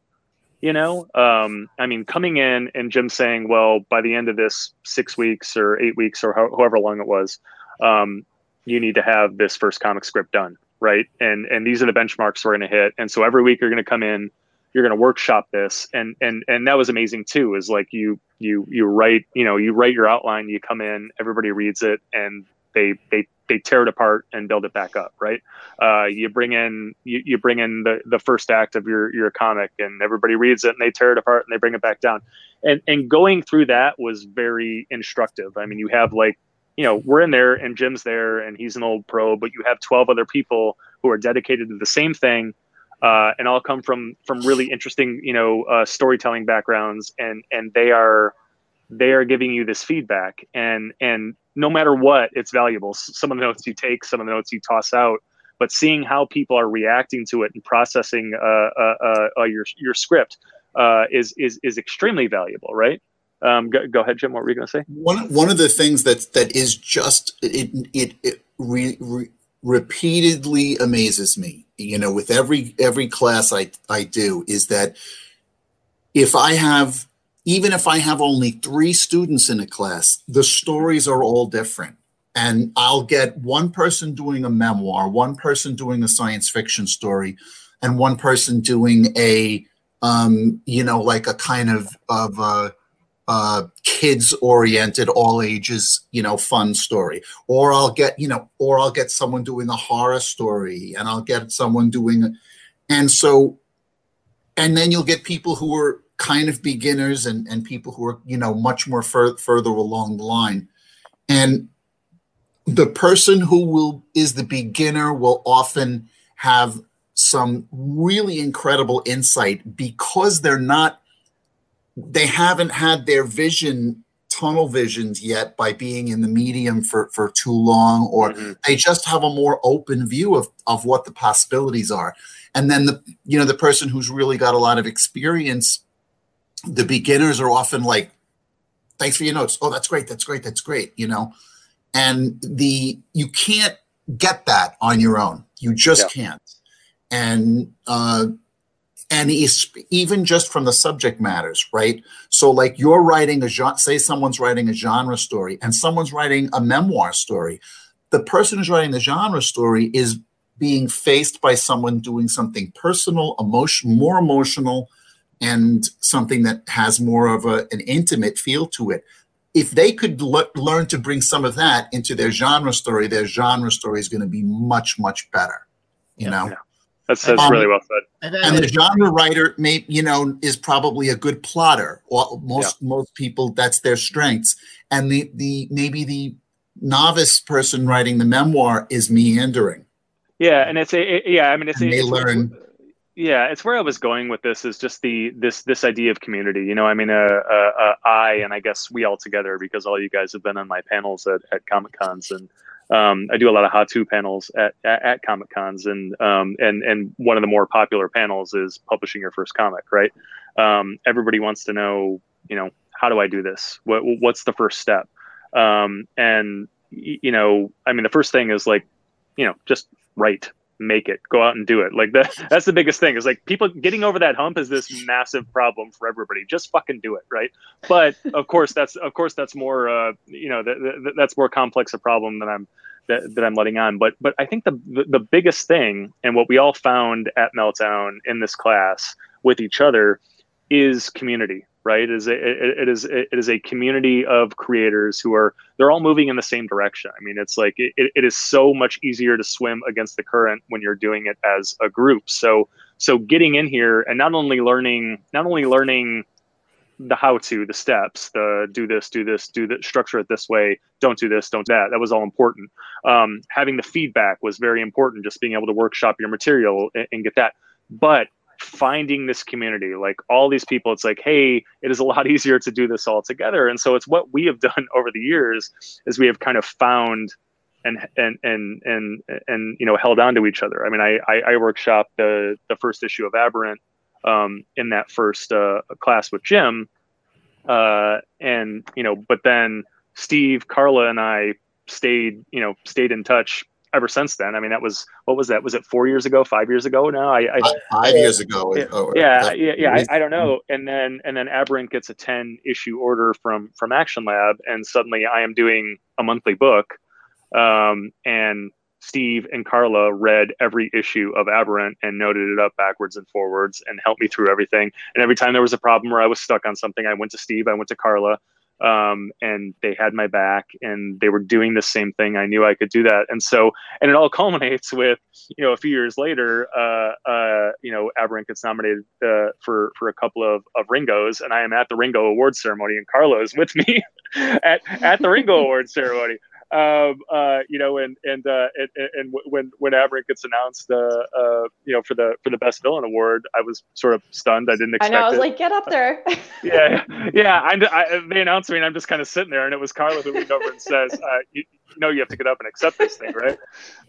you know? Um, i mean coming in and jim saying well by the end of this six weeks or eight weeks or ho- however long it was um, you need to have this first comic script done right? And and these are the benchmarks we're going to hit. And so every week you're going to come in you're going to workshop this. And and and that was amazing too is like you you you write you know you write your outline you come in everybody reads it and they they they tear it apart and build it back up, right? Uh, you bring in you, you bring in the, the first act of your your comic, and everybody reads it, and they tear it apart, and they bring it back down. And and going through that was very instructive. I mean, you have like you know we're in there, and Jim's there, and he's an old pro, but you have twelve other people who are dedicated to the same thing. Uh, and all come from from really interesting, you know, uh, storytelling backgrounds, and and they are they are giving you this feedback and and no matter what it's valuable some of the notes you take some of the notes you toss out but seeing how people are reacting to it and processing uh, uh, uh, uh your your script uh, is is is extremely valuable, right? Um, go, go, ahead, Jim. What were you going to say? One one of the things that that is just it it, it re, re, repeatedly amazes me. You know, with every every class I I do is that if I have even if I have only three students in a class, the stories are all different. And I'll get one person doing a memoir, one person doing a science fiction story, and one person doing a, um, you know, like a kind of of a, a kids oriented, all ages, you know, fun story. Or I'll get, you know, or I'll get someone doing a horror story, and I'll get someone doing, and so, and then you'll get people who are kind of beginners and, and people who are you know much more fur- further along the line and the person who will is the beginner will often have some really incredible insight because they're not they haven't had their vision tunnel visions yet by being in the medium for, for too long or mm-hmm. they just have a more open view of, of what the possibilities are and then the you know the person who's really got a lot of experience the beginners are often like, thanks for your notes. Oh, that's great. That's great. That's great. You know, and the, you can't get that on your own. You just yeah. can't. And, uh, and even just from the subject matters, right? So, like you're writing a genre, say someone's writing a genre story and someone's writing a memoir story. The person who's writing the genre story is being faced by someone doing something personal, emotion, more emotional, and something that has more of a, an intimate feel to it. If they could learn to bring some of that into their genre story, their genre story is going to be much, much better. You yeah, know, yeah. that's, that's um, really well said. And, the genre writer, may you know, is probably a good plotter. Well, most yeah. most people, that's their strengths. And the the maybe the novice person writing the memoir is meandering. Yeah, and it's a it, yeah. I mean, it's and a, they it's learn yeah it's where i was going with this is just the this this idea of community you know i mean uh, uh, uh, i and i guess we all together because all you guys have been on my panels at, at comic cons and um, i do a lot of how-to panels at, at, at comic cons and um, and and one of the more popular panels is publishing your first comic right? Um, everybody wants to know you know how do i do this? What, what's the first step? Um, and you know i mean the first thing is like you know just write make it go out and do it. Like that that's the biggest thing is like people getting over that hump is this massive problem for everybody. Just fucking do it right? But of course that's of course that's more uh you know that, that's more complex a problem than i'm that, that i'm letting on. But but i think the, the the biggest thing and what we all found at meltdown in this class with each other is community right? It is a, it, is it is a community of creators who are they're all moving in the same direction. I mean, it's like it, it is so much easier to swim against the current when you're doing it as a group. So so getting in here and not only learning not only learning the how to the steps the do this do this do the structure it this way don't do this don't do that that was all important um, having the feedback was very important just being able to workshop your material and, and get that but finding this community. Like all these people it's like hey it is a lot easier to do this all together. And so it's what we have done over the years is we have kind of found and and and and and you know held on to each other. I mean i i, I workshop the the first issue of aberrant um, in that first uh, class with jim. Uh, and you know but then steve karla and i stayed you know stayed in touch ever since then. I mean, that was what was that? Was it four years ago? Five years ago now? I, I five years ago. Yeah, oh, yeah, yeah, yeah I, I, don't know. And then and then Aberrant gets a ten issue order from from Action Lab, and suddenly I am doing a monthly book. Um, and Steve and Karla read every issue of Aberrant and noted it up backwards and forwards and helped me through everything. And every time there was a problem where I was stuck on something, I went to Steve, I went to Karla, um, and they had my back and they were doing the same thing. I knew I could do that. And so, and it all culminates with, you know, a few years later, uh, uh, you know, Aberrant gets nominated uh, for, for a couple of, of Ringos and I am at the Ringo Awards ceremony and Karla's with me at, at the Ringo Awards ceremony. Um, uh, you know, and and uh, and, and when when Aberrant gets announced, uh, uh, you know, for the for the best villain award, I was sort of stunned. I didn't expect. I know. I was it. like, get up there. yeah, yeah. I, I, they announced me, and I'm just kind of sitting there, and it was Karla who leaned over and says, uh, you, you know, you have to get up and accept this thing, right?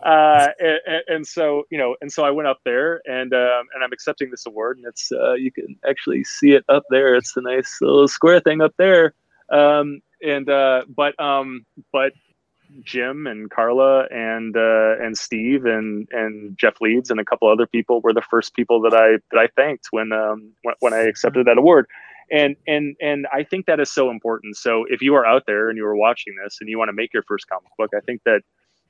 Uh, and, and, so, you know, and so I went up there, and um, and I'm accepting this award, and it's uh, you can actually see it up there. It's a nice little square thing up there. Um, and uh, but um, but Jim and Karla and uh, and Steve and and Jeff Leeds and a couple other people were the first people that I that I thanked when um, when, when I accepted that award. And and and I think that is so important. So if you are out there and you are watching this and you want to make your first comic book, I think that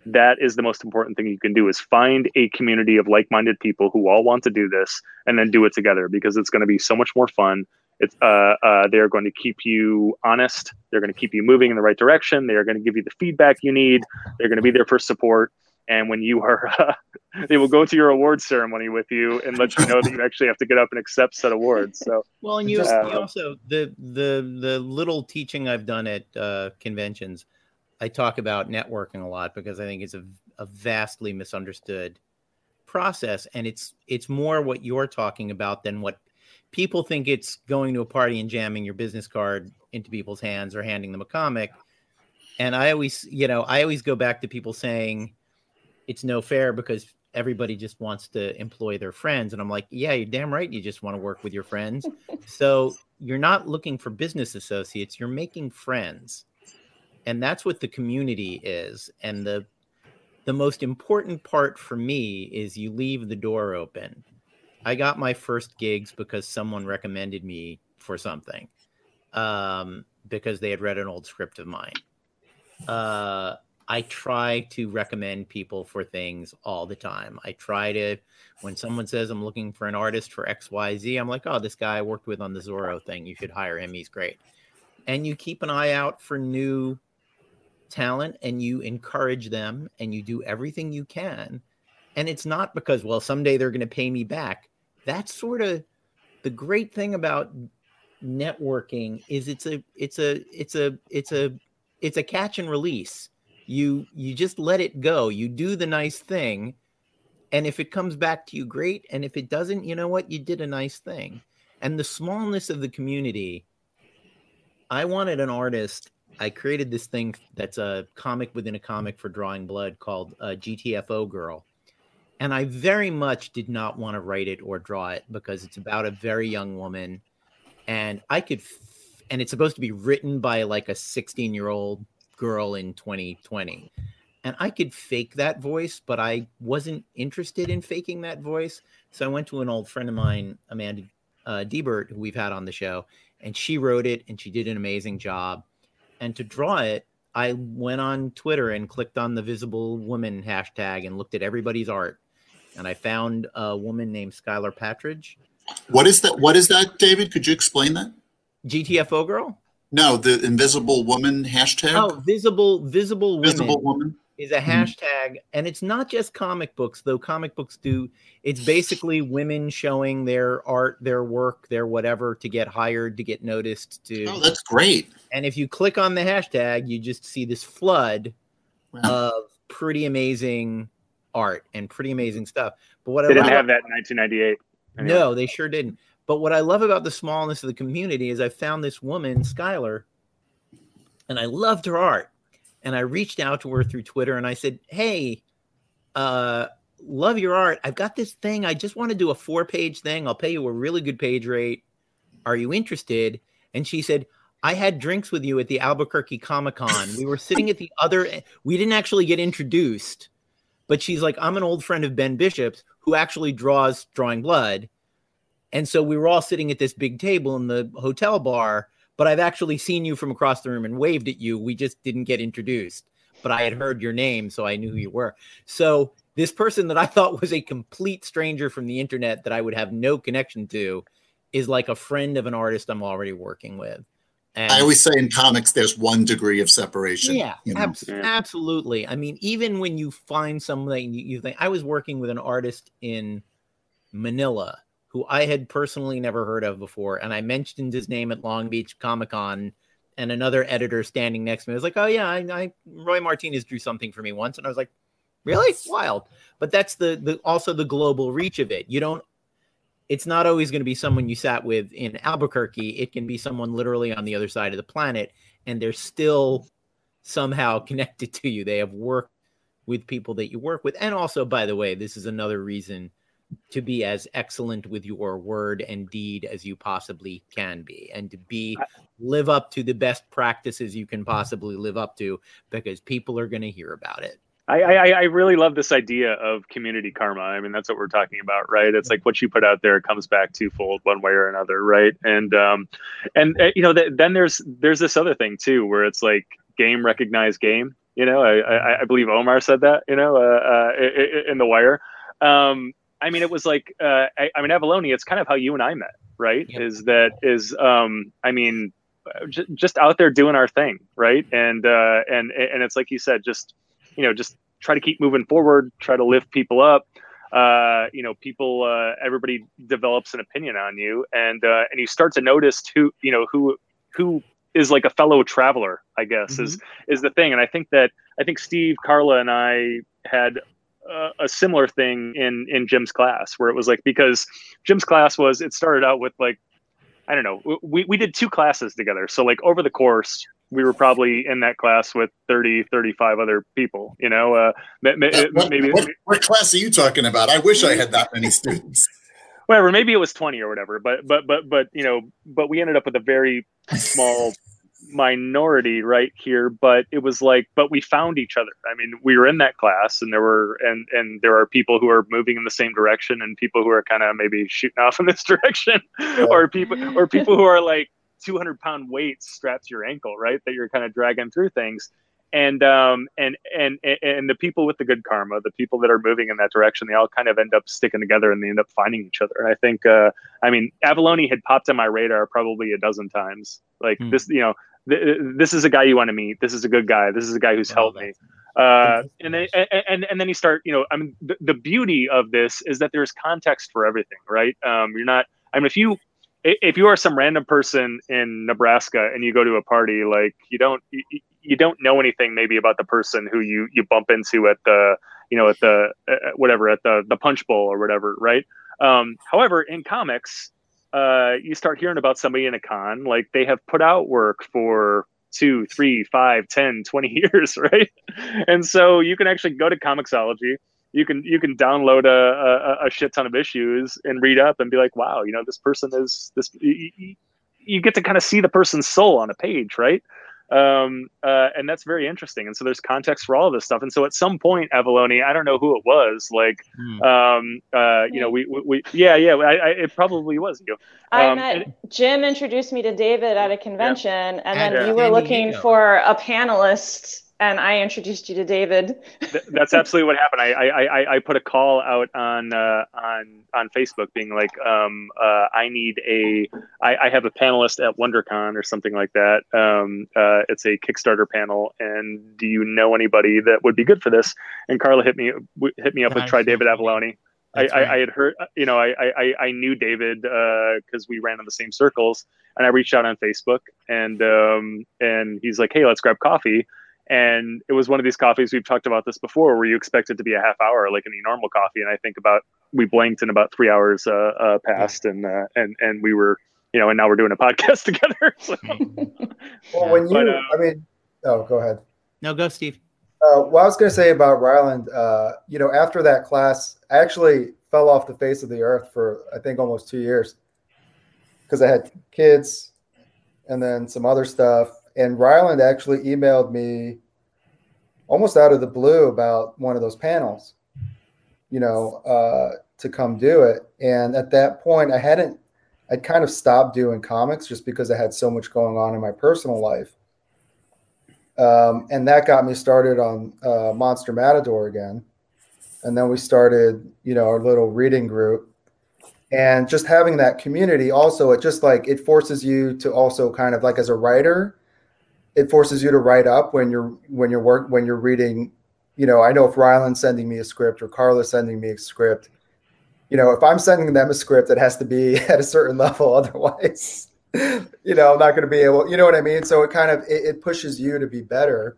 that is the most important thing you can do is find a community of like-minded people who all want to do this and then do it together because it's going to be so much more fun it's uh, uh, they are going to keep you honest. They're going to keep you moving in the right direction. They are going to give you the feedback you need. They're going to be there for support. And when you are, uh, they will go to your awards ceremony with you and let you know that you actually have to get up and accept said awards. So well, and you, uh, you also the the the little teaching I've done at uh, conventions, I talk about networking a lot because I think it's a, a vastly misunderstood process, and it's it's more what you're talking about than what people think it's going to a party and jamming your business card into people's hands or handing them a comic. And I always, you know, I always go back to people saying it's no fair because everybody just wants to employ their friends. And I'm like, yeah, you're damn right. You just want to work with your friends. so you're not looking for business associates, you're making friends. And that's what the community is. And the the most important part for me is you leave the door open I got my first gigs because someone recommended me for something um, because they had read an old script of mine. Uh, I try to recommend people for things all the time. I try to, when someone says I'm looking for an artist for XYZ, I'm like, oh, this guy I worked with on the Zorro thing. You should hire him. He's great. And you keep an eye out for new talent and you encourage them and you do everything you can. And it's not because, well, someday they're going to pay me back that's sort of the great thing about networking is it's a it's a it's a it's a it's a catch and release. You you just let it go. You do the nice thing and if it comes back to you great. And if it doesn't you know what? You did a nice thing. And the smallness of the community i wanted an artist. I created this thing that's a comic within a comic for drawing blood called uh, gtfo girl and I very much did not want to write it or draw it because it's about a very young woman, and I could, f- and it's supposed to be written by like a 16 year old girl in 2020, and I could fake that voice, but I wasn't interested in faking that voice, so I went to an old friend of mine, Amanda uh, Deibert, who we've had on the show, and she wrote it, and she did an amazing job, and to draw it. I went on Twitter and clicked on the visible woman hashtag and looked at everybody's art and I found a woman named Skylar Patridge. What is that? What is that, David? Could you explain that? GTFO girl? No, the Invisible Woman hashtag. Oh, visible, visible, visible woman is a mm-hmm. hashtag, mm-hmm. and it's not just comic books, though. Comic books do. It's basically women showing their art, their work, their whatever to get hired, to get noticed. To oh, that's great. And if you click on the hashtag, you just see this flood wow. of pretty amazing art and pretty amazing stuff. But what they I didn't have that in 1998. Anyway. No, they sure didn't. But what I love about the smallness of the community is I found this woman, Skylar, and I loved her art. And I reached out to her through Twitter and I said, Hey, uh, love your art. I've got this thing. I just want to do a four page thing. I'll pay you a really good page rate. Are you interested? And she said, I had drinks with you at the Albuquerque Comic Con. We were sitting at the other, we didn't actually get introduced but she's like, I'm an old friend of Ben Bishop's who actually draws Drawing Blood. And so we were all sitting at this big table in the hotel bar, but I've actually seen you from across the room and waved at you. We just didn't get introduced, but I had heard your name, so I knew who you were. So this person that I thought was a complete stranger from the internet that I would have no connection to is like a friend of an artist I'm already working with. And I always say in comics, there's one degree of separation. Yeah, you know? ab- absolutely. I mean, even when you find something you, you think, I was working with an artist in Manila who I had personally never heard of before, and I mentioned his name at Long Beach Comic Con and another editor standing next to me was like, "Oh yeah, I, I Roy Martinez drew something for me once," and I was like, "Really? Wild." But that's the the also the global reach of it. You don't. It's not always going to be someone you sat with in Albuquerque. It can be someone literally on the other side of the planet, and they're still somehow connected to you. They have worked with people that you work with, and also, by the way, this is another reason to be as excellent with your word and deed as you possibly can be and to be live up to the best practices you can possibly live up to because people are going to hear about it I, I, I really love this idea of community karma. I mean, that's what we're talking about, right? It's like what you put out there comes back twofold, one way or another, right? And um, and uh, you know, th- then there's there's this other thing too, where it's like game recognized game. You know, I, I, I believe Omar said that. You know, uh, uh, in the Wire. Um, I mean, it was like, uh, I, I mean, Avallone, it's kind of how you and I met, right? Yep. Is that is, um, I mean, j- just out there doing our thing, right? And uh, and and it's like you said, just you know, just try to keep moving forward, try to lift people up. Uh, you know, people, uh, everybody develops an opinion on you, and uh, and you start to notice who, you know, who who is like a fellow traveler, I guess, mm-hmm. is is the thing. And I think that I think Steve, Karla, and I had uh, a similar thing in in Jim's class where it was like because Jim's class was it started out with like I don't know. We we did two classes together. So like over the course we were probably in that class with 30 35 other people you know uh, maybe what, what class are you talking about? I wish I had that many students. Whatever maybe it was 20 or whatever but but but but you know but we ended up with a very small minority right here but it was like but we found each other. I mean we were in that class and there were and and there are people who are moving in the same direction and people who are kind of maybe shooting off in this direction. Yeah. or people or people who are like 200 pound weights strapped to your ankle right that you're kind of dragging through things. And um and and and the people with the good karma the people that are moving in that direction they all kind of end up sticking together and they end up finding each other. And i think uh i mean avallone had popped on my radar probably a dozen times. Like mm. this you know this is a guy you want to meet. This is a good guy. This is a guy who's oh, helped me. Uh, and then and, and then you start, you know, I mean, the, the, beauty of this is that there's context for everything, right? Um, you're not. I mean, if you if you are some random person in Nebraska and you go to a party, like you don't you, you don't know anything maybe about the person who you you bump into at the you know at the uh, whatever at the the punch bowl or whatever, right? Um, however, in comics, uh, you start hearing about somebody in a con, like they have put out work for two, three, five, 10, 20 years, right? And so you can actually go to Comixology. You can you can download a, a, a shit ton of issues and read up and be like, wow, you know, this person is this. You, you get to kind of see the person's soul on a page, right? Um, uh, and that's very interesting. And so there's context for all of this stuff. And so at some point, Avallone, I don't know who it was, like, mm. um, uh, you know, we, we, we yeah, yeah, I, I, it probably was you. Um, I met and, Jim introduced me to David at a convention, yeah. and then and, you were looking for a panelist and I introduced you to David. That's absolutely what happened. I, I, I, put a call out on uh, on on Facebook, being like, um, uh, I need a, I, I have a panelist at WonderCon or something like that. Um, uh, it's a Kickstarter panel, and do you know anybody that would be good for this? And Karla hit me hit me up with try David Avallone. I, right. I, I, had heard, you know, I, I, I knew David because uh, we ran in the same circles, and I reached out on Facebook, and um, and he's like, "Hey, let's grab coffee." And it was one of these coffees we've talked about this before where you expect it to be a half hour like any normal coffee. And i think about we blinked and about three hours uh, uh, passed and uh, and and we were you know and now we're doing a podcast together. So. well when you but, uh, i mean oh go ahead. No go steve. Uh, what i was going to say about rylend uh, you know after that class i actually fell off the face of the earth for i think almost two years. Because i had kids and then some other stuff and Rylend actually emailed me almost out of the blue about one of those panels, you know, uh, to come do it. And at that point, I hadn't, I'd kind of stopped doing comics just because I had so much going on in my personal life. Um, and that got me started on uh, Monster Matador again. And then we started, you know, our little reading group. And just having that community also, it just like it forces you to also kind of like as a writer, it forces you to write up when you're when you're work when you're reading you know i know if rylend's sending me a script or karla's sending me a script you know if i'm sending them a script it has to be at a certain level otherwise you know, I'm not going to be able, you know what I mean? So it kind of, it, it pushes you to be better.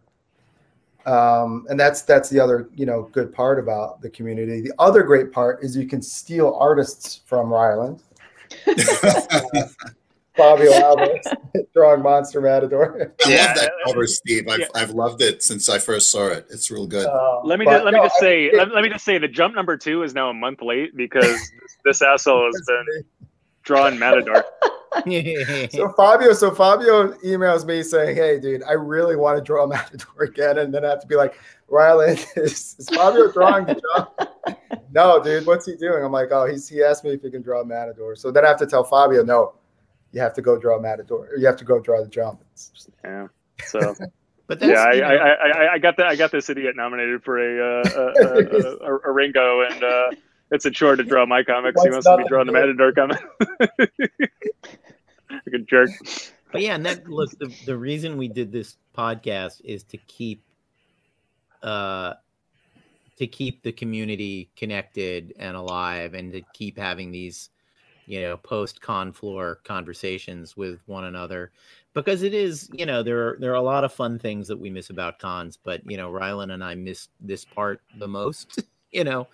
Um, and that's, that's the other, you know, good part about the community. The other great part is you can steal artists from Rylend. Fabio Alves drawing Monster Matador. I Yeah, love that cover, Steve. I've, yeah. I've loved it since I first saw it. It's real good. Uh, Let me but just, let me no, just I say think let, let me just say the jump number two is now a month late because this asshole has been drawing Matador. So Fabio, so Fabio emails me saying, "Hey, dude, I really want to draw Matador again," and then I have to be like, "Rylend, is, is Fabio drawing the jump?" no, dude, what's he doing? I'm like, "Oh, he's he asked me if he can draw Matador." So then I have to tell Fabio, "No, you have to go draw Matador. Or you have to go draw the jump." It's just- Yeah. So but that's yeah, I, you know, I, I, I- I got that. I got this idiot nominated for a uh, a, a, a, a Ringo, and uh, it's a chore to draw my comics. He What's wants to be not drawing the good? Matador comic. like a jerk. But yeah, and that look the, the reason we did this podcast is to keep uh to keep the community connected and alive and to keep having these you know post con floor conversations with one another because it is you know there are there are a lot of fun things that we miss about cons but you know Rylend and I miss this part the most you know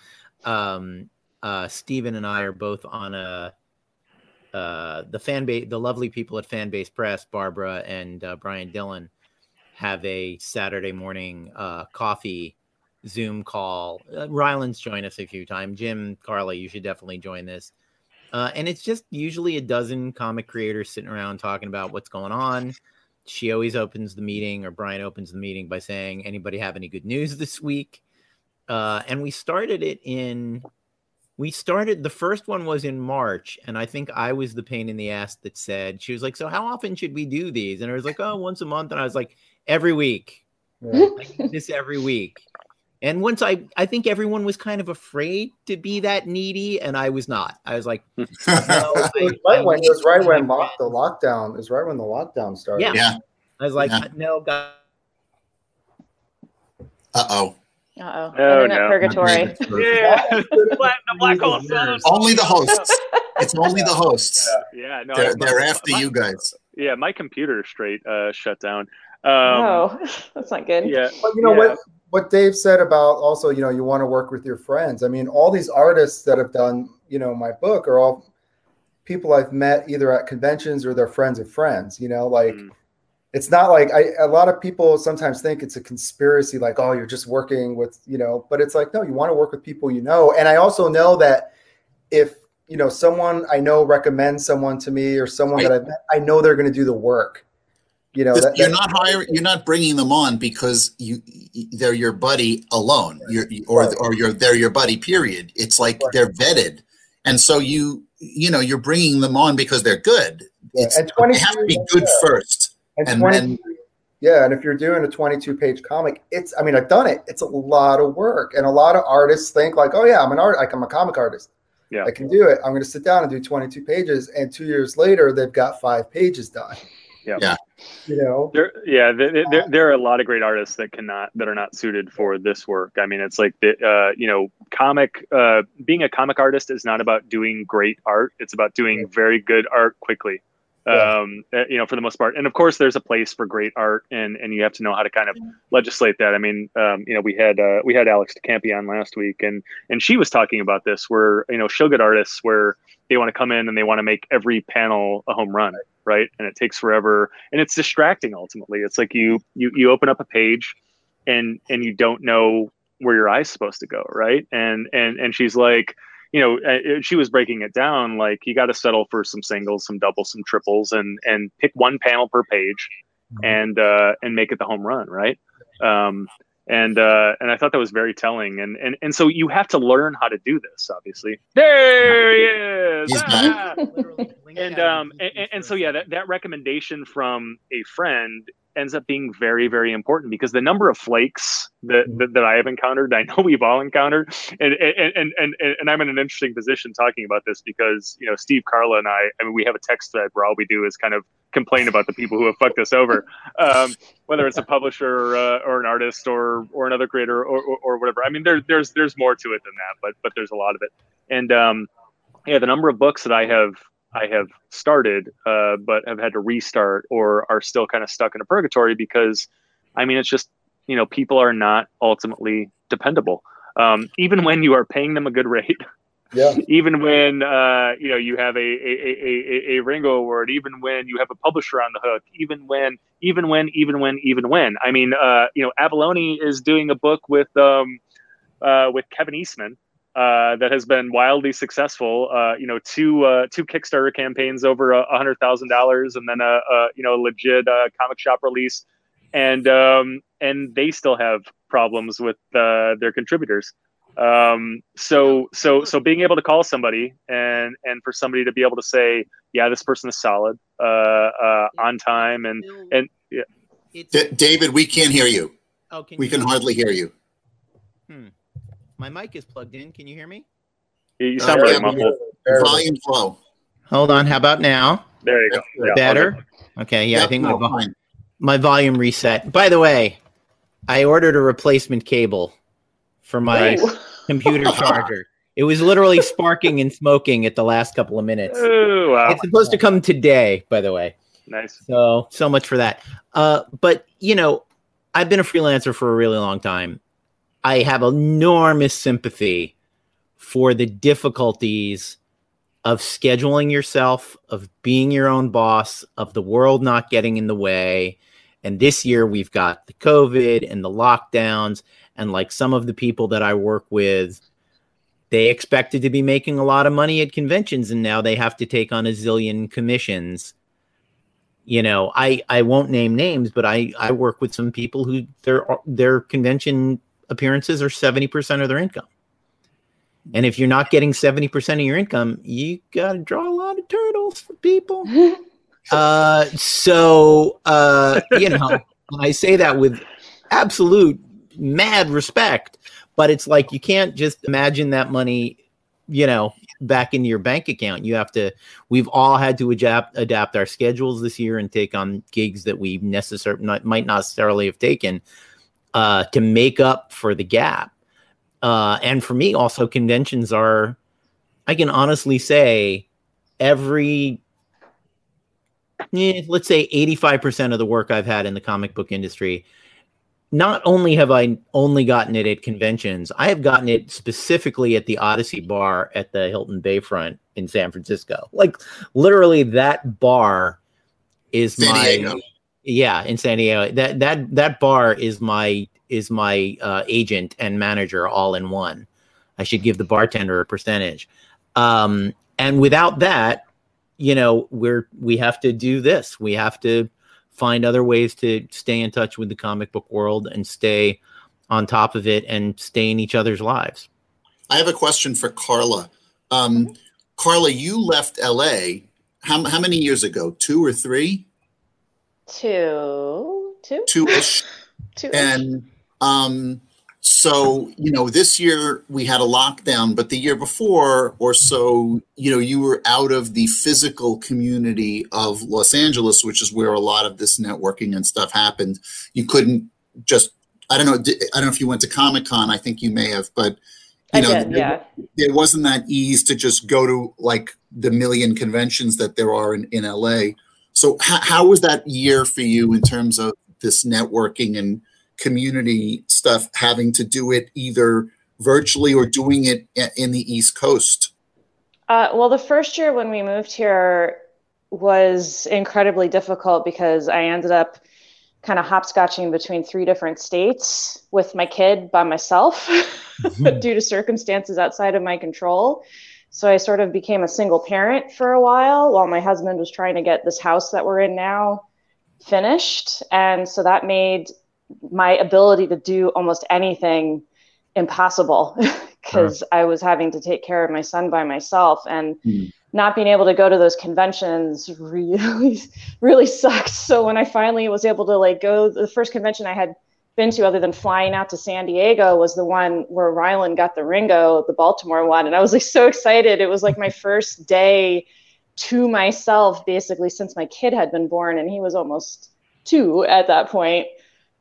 um uh Steven and I are both on a uh, the fan base, the lovely people at Fanbase Press, Barbra and uh, Bryant Dillon, have a Saturday morning uh, coffee Zoom call. Uh, Rylend's joined us a few times. Jim, karla you should definitely join this. Uh, and it's just usually a dozen comic creators sitting around talking about what's going on. She always opens the meeting, or Bryant opens the meeting by saying, "Anybody have any good news this week?" Uh, and we started it in we started the first one was in March, and I think I was the pain in the ass that said she was like, "So how often should we do these?" And I was like, "Oh, once a month." And I was like, "Every week, yeah. This every week." And once I, I think everyone was kind of afraid to be that needy, and I was not. I was like, no, It was right I when it was right when lock, the lockdown. is right when the lockdown started. Yeah. yeah. I was like, Yeah. no, God, Uh oh. Uh oh. Oh, Internet no. purgatory. Yeah, the black, hole. Only the hosts. It's only the hosts. Yeah, no, They're, I- they're after my- you guys. Yeah, my computer straight uh, shut down. Um, oh, that's not good. Yeah, But you know Yeah. what what Dave said about also, you know, you want to work with your friends. I mean, all these artists that have done, you know, my book are all people I've met either at conventions or they're friends of friends, you know, like Mm. it's not like I a lot of people sometimes think it's a conspiracy, like, oh, you're just working with, you know, but it's like, no, you want to work with people you know. And I also know that if you know someone I know recommends someone to me or someone Right. that I've met, I know they're going to do the work. You know, that, you're that- not hiring. You're not bringing them on because you they're your buddy alone. You're or Right. or you're they're your buddy. Period. It's like Right. they're vetted, and so you you know you're bringing them on because they're good. Yeah, It's, and they have to be good yeah. first. And, And 20, then- yeah, and if you're doing a 22 page comic, it's I mean I've done it. It's a lot of work, and a lot of artists think like, oh yeah, I'm an art, like I'm a comic artist. Yeah. I can do it. I'm going to sit down and do 22 pages, and two years later, they've got five pages done. Yeah. Yeah. You know, There, yeah, there, there, there are a lot of great artists that cannot, that are not suited for this work. I mean, it's like the, uh, you know, comic, uh, being a comic artist is not about doing great art. It's about doing very good art quickly. Yeah. Um, uh, you know, for the most part. And of course, there's a place for great art, and and you have to know how to kind of legislate that. I mean, um, you know, we had uh, we had Alex de Campi on last week, and and she was talking about this, where you know, show good artists where they want to come in and they want to make every panel a home run, right? And it takes forever, and it's distracting. Ultimately, it's like you you you open up a page, and and you don't know where your eye's supposed to go, right? And and and she's like, you know, uh, she was breaking it down like you got to settle for some singles, some doubles, some triples, and and pick one panel per page, and uh, and make it the home run, right? Um, and uh, and I thought that was very telling, and and and so you have to learn how to do this. Obviously, there he is. He's Ah! literally and um and, and- and so yeah that, that recommendation from a friend ends up being very very important because the number of flakes that that, that i have encountered i know we've all encountered and and, and and and i'm in an interesting position talking about this because you know steve karla and i i mean we have a text thread where all we do is kind of complain about the people who have fucked us over um, whether it's a publisher uh, or an artist or or another creator or, or, or whatever. I mean there, there's there's more to it than that but but there's a lot of it. And um yeah the number of books that i have I have started, uh, but have had to restart or are still kind of stuck in a purgatory because, I mean, it's just you know people are not ultimately dependable. Um, even when you are paying them a good rate, Yeah. even when uh, you know you have a a, a, a, a Ringo Award, even when you have a publisher on the hook, even when even when even when even when. I mean, uh, you know, Avallone is doing a book with um, uh, with Kevin Eastman uh, that has been wildly successful. Uh, you know, two uh, two Kickstarter campaigns over a hundred thousand dollars, and then a, a you know legit uh, comic shop release, and um, and they still have problems with uh, their contributors. Um, so so so being able to call somebody and and for somebody to be able to say, yeah, this person is solid, uh, uh, on time, and and yeah. D- David, we can't hear you. oh, can We you can hear me? hardly hear you. My mic is plugged in. Can you hear me? you sound Uh, really muffled. Barely. Volume low. Hold on. How about now? There you go. Yeah, Better. okay. Okay. Yeah, I think no, my, vo- my volume reset. By the way, I ordered a replacement cable for my Nice. computer charger. It was literally sparking and smoking at the last couple of minutes. Oh, wow. It's supposed to come today, by the way. Nice. So so much for that. Uh, but you know, I've been a freelancer for a really long time. I have enormous sympathy for the difficulties of scheduling yourself, of being your own boss, of the world not getting in the way. And this year we've got the COVID and the lockdowns, and like some of the people that I work with, they expected to be making a lot of money at conventions, and now they have to take on a zillion commissions you know i i won't name names but i i work with some people who their their convention appearances are 70% of their income. And if you're not getting 70% of your income you got to draw a lot of turtles for people. Uh so uh you know i say that with absolute mad respect but it's like you can't just imagine that money you know back into your bank account. You have to we've all had to adapt adapt our schedules this year and take on gigs that we necessarily might not necessarily have taken uh, to make up for the gap. Uh, and for me, also conventions are, I can honestly say, every eh, let's say 85% of the work I've had in the comic book industry, not only have I only gotten it at conventions, I have gotten it specifically at the Odyssey Bar at the Hilton Bayfront in San Francisco. Like literally that bar is San my Diego. Yeah, in San Diego. That that that bar is my is my uh, agent and manager all in one. I should give the bartender a percentage. Um, and without that, you know, we're we have to do this. We have to find other ways to stay in touch with the comic book world and stay on top of it and stay in each other's lives. I have a question for Karla. Um, Karla, you left LA how, how many years ago? Two or three? Two, two, Two ish. two. And um, so, you know, this year we had a lockdown, but the year before or so, you know, you were out of the physical community of Los Angeles, which is where a lot of this networking and stuff happened. You couldn't just, I don't know, I don't know if you went to Comic Con, I think you may have, but, you I know, did, there- yeah. there wasn't that ease to just go to like the million conventions that there are in, in LA. So how, how was that year for you in terms of this networking and community stuff having to do it either virtually or doing it in the East Coast? Uh, well, the first year when we moved here was incredibly difficult because I ended up kind of hopscotching between three different states with my kid by myself due to circumstances outside of my control. So I sort of became a single parent for a while while my husband was trying to get this house that we're in now finished. And so that made my ability to do almost anything impossible because I was having to take care of my son by myself and Hmm. not being able to go to those conventions really really sucked. So when I finally was able to like go the first convention I had been to other than flying out to San Diego was the one where Rylend got the Ringo, the Baltimore one and I was like so excited. It was like my first day to myself basically since my kid had been born and he was almost 2 at that point.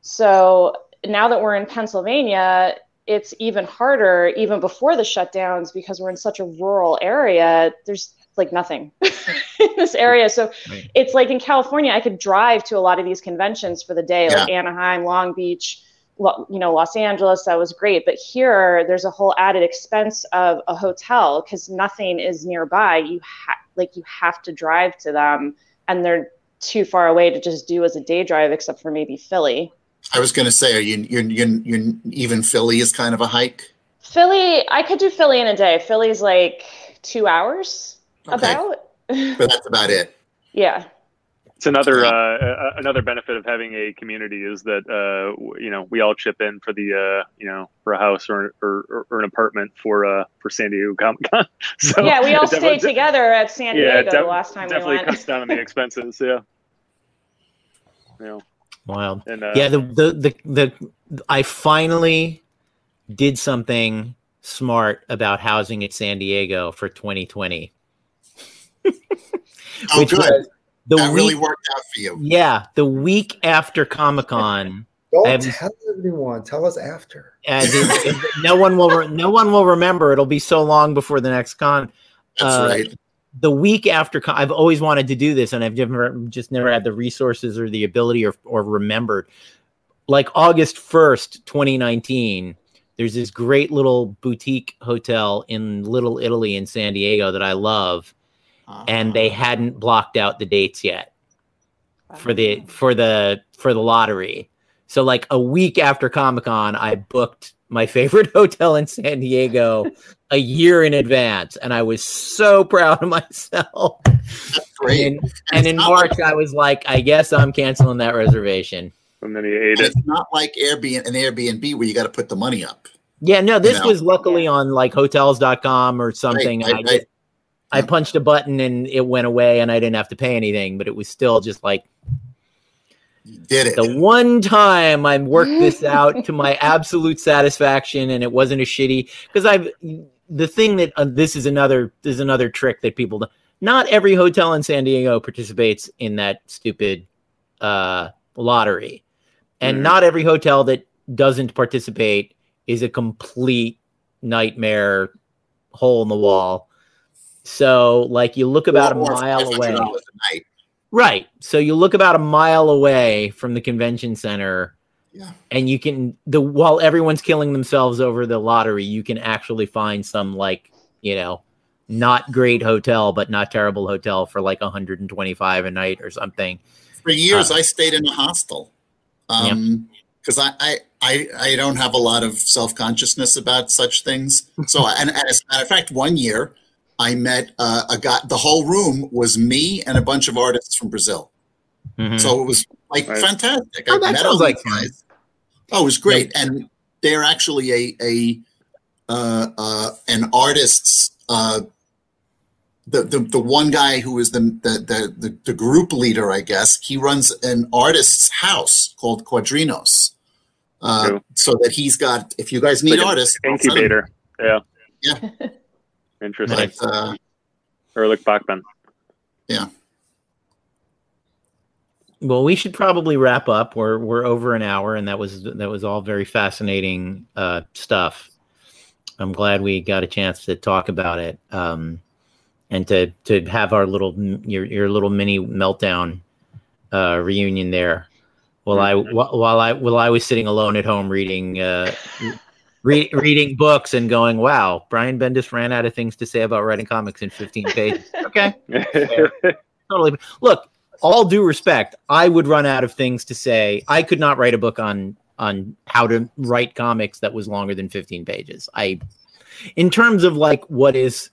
So now that we're in Pennsylvania, it's even harder even before the shutdowns because we're in such a rural area. There's like nothing in this area. So right. it's like in California, I could drive to a lot of these conventions for the day, yeah. like Anaheim, Long Beach, you know, Los Angeles. That was great. But here, there's a whole added expense of a hotel because nothing is nearby. You have like you have to drive to them, and they're too far away to just do as a day drive, except for maybe Philly. I was going to say, are you you're, you're, you're even Philly is kind of a hike. Philly, I could do Philly in a day. Philly's like two hours okay. about. but that's about it. Yeah. It's another uh, another benefit of having a community is that uh, you know we all chip in for the uh, you know for a house or or, or an apartment for uh for San Diego Comic Con. so yeah, we all stayed together at San Diego yeah, the last time definitely we went. cuts down on the expenses. Yeah. Yeah. Wild. And, uh, yeah, the, the the the I finally did something smart about housing at San Diego for 2020. Oh, good. The that week, really worked out for you. Yeah, the week after Comic Con. Don't tell everyone. Tell us after. no one will. Re- no one will remember. It'll be so long before the next con. That's uh, right. The week after, con- I've always wanted to do this, and I've never just never had the resources or the ability or or remembered. Like August first, twenty nineteen. There's this great little boutique hotel in Little Italy in San Diego that I love and they uh-huh. hadn't blocked out the dates yet for the for the for the lottery. So like a week after Comic Con, I booked my favorite hotel in San Diego a year in advance, and I was so proud of myself. great. And, and, and in March, like, I was like, I guess I'm canceling that reservation. And then he ate it. It's not like Airbnb an Airbnb where you got to put the money up. Yeah, no, this you know? was luckily on like hotels.com or something. Right, right, right. I punched a button and it went away and I didn't have to pay anything, but it was still just like you did it. The one time I worked this out to my absolute satisfaction and it wasn't a shitty because I've the thing that uh, this is another this is another trick that people do. Not every hotel in San Diego participates in that stupid uh, lottery, and mm. not every hotel that doesn't participate is a complete nightmare hole in the wall so, like, you look about a mile away. Right. So you look about a mile away from the convention center. Yeah. And you can the while everyone's killing themselves over the lottery, you can actually find some like, you know, not great hotel but not terrible hotel for like 125 a night or something. For years uh, I stayed in a hostel. Um because I, I I don't have a lot of self-consciousness about such things. So and, and as a matter of fact, one year I met uh, a guy. The whole room was me and a bunch of artists from Brazil. Mm-hmm. So it was like right. fantastic. Oh, I met all like guys. Oh, it was great, and they're actually a a uh, uh, an artist's. Uh, the, the the one guy who is the, the the the group leader, I guess, he runs an artist's house called Quadrinos. Uh, so that he's got. If you guys need like artists, incubator. Yeah. Yeah. Interesting. But, uh, Erlich Bachman. Yeah. Well, we should probably wrap up. We're we're over an hour, and that was that was all very fascinating uh, stuff. I'm glad we got a chance to talk about it, um, and to to have our little your your little mini meltdown uh, reunion there. While I while I while I was sitting alone at home reading uh, re- reading books and going, "Wow, Brian Bendis ran out of things to say about writing comics in 15 pages." Okay, totally. Look, all due respect, I would run out of things to say. I could not write a book on on how to write comics that was longer than 15 pages. I, in terms of like what is.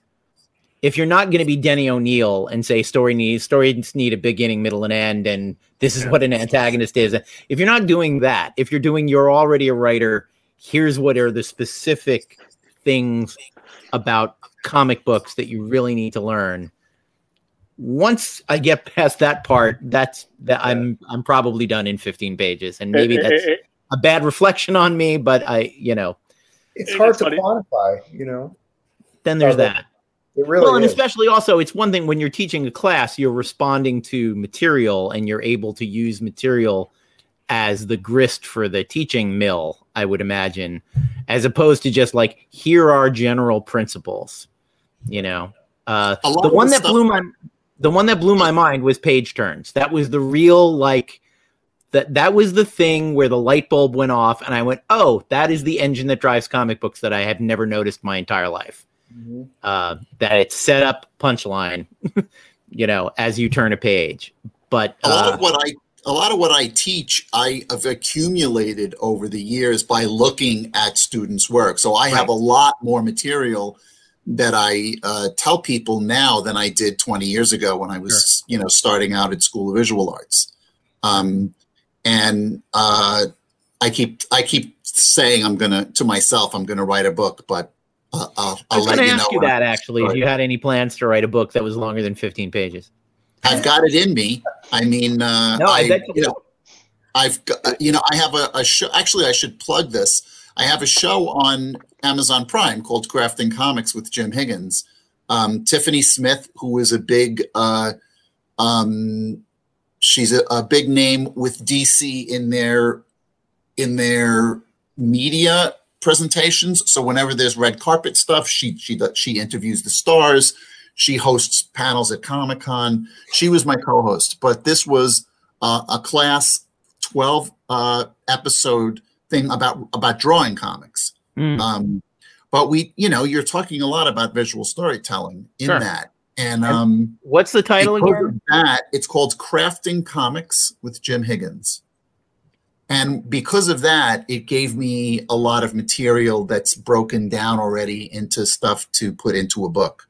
If you're not going to be Denny O'Neil and say story needs stories need a beginning, middle, and end, and this is what an antagonist is, if you're not doing that, if you're doing, you're already a writer here's what are the specific things about comic books that you really need to learn. Once i get past that part that's that i'm i'm probably done in 15 pages and maybe that's a bad reflection on me but i you know. It's hard to quantify you know. Then there's that. It really well, and is. especially also, it's one thing when you're teaching a class, you're responding to material and you're able to use material as the grist for the teaching mill, I would imagine, as opposed to just like here are general principles. You know, uh, the one that stuff- blew my the one that blew my mind was page turns. That was the real like that that was the thing where the light bulb went off and I went, "Oh, that is the engine that drives comic books that I have never noticed my entire life." Mm-hmm. Uh, that it's set up punchline, you know, as you turn a page. But a lot uh, of what I a lot of what I teach, I have accumulated over the years by looking at students' work. So I right. have a lot more material that I uh, tell people now than I did 20 years ago when I was, sure. you know, starting out at School of Visual Arts. Um, and uh, I keep I keep saying I'm gonna to myself I'm gonna write a book, but uh, I'll, I'll I was going to ask you that actually. If you had any plans to write a book that was longer than 15 pages, I've got it in me. I mean, uh, no, I, I you know, I've got, uh, you know I have a, a show. Actually, I should plug this. I have a show on Amazon Prime called Crafting Comics with Jim Higgins. Um, Tiffany Smith, who is a big, uh, um, she's a, a, big name with DC in their in their media presentations. So whenever there's red carpet stuff, she she she interviews the stars. She hosts panels at Comic Con. She was my co-host, but this was uh, a class twelve uh, episode thing about about drawing comics. Mm. Um, but we, you know, you're talking a lot about visual storytelling in sure. that. And um, what's the title again? That it's called Crafting Comics with Jim Higgins. And because of that, it gave me a lot of material that's broken down already into stuff to put into a book.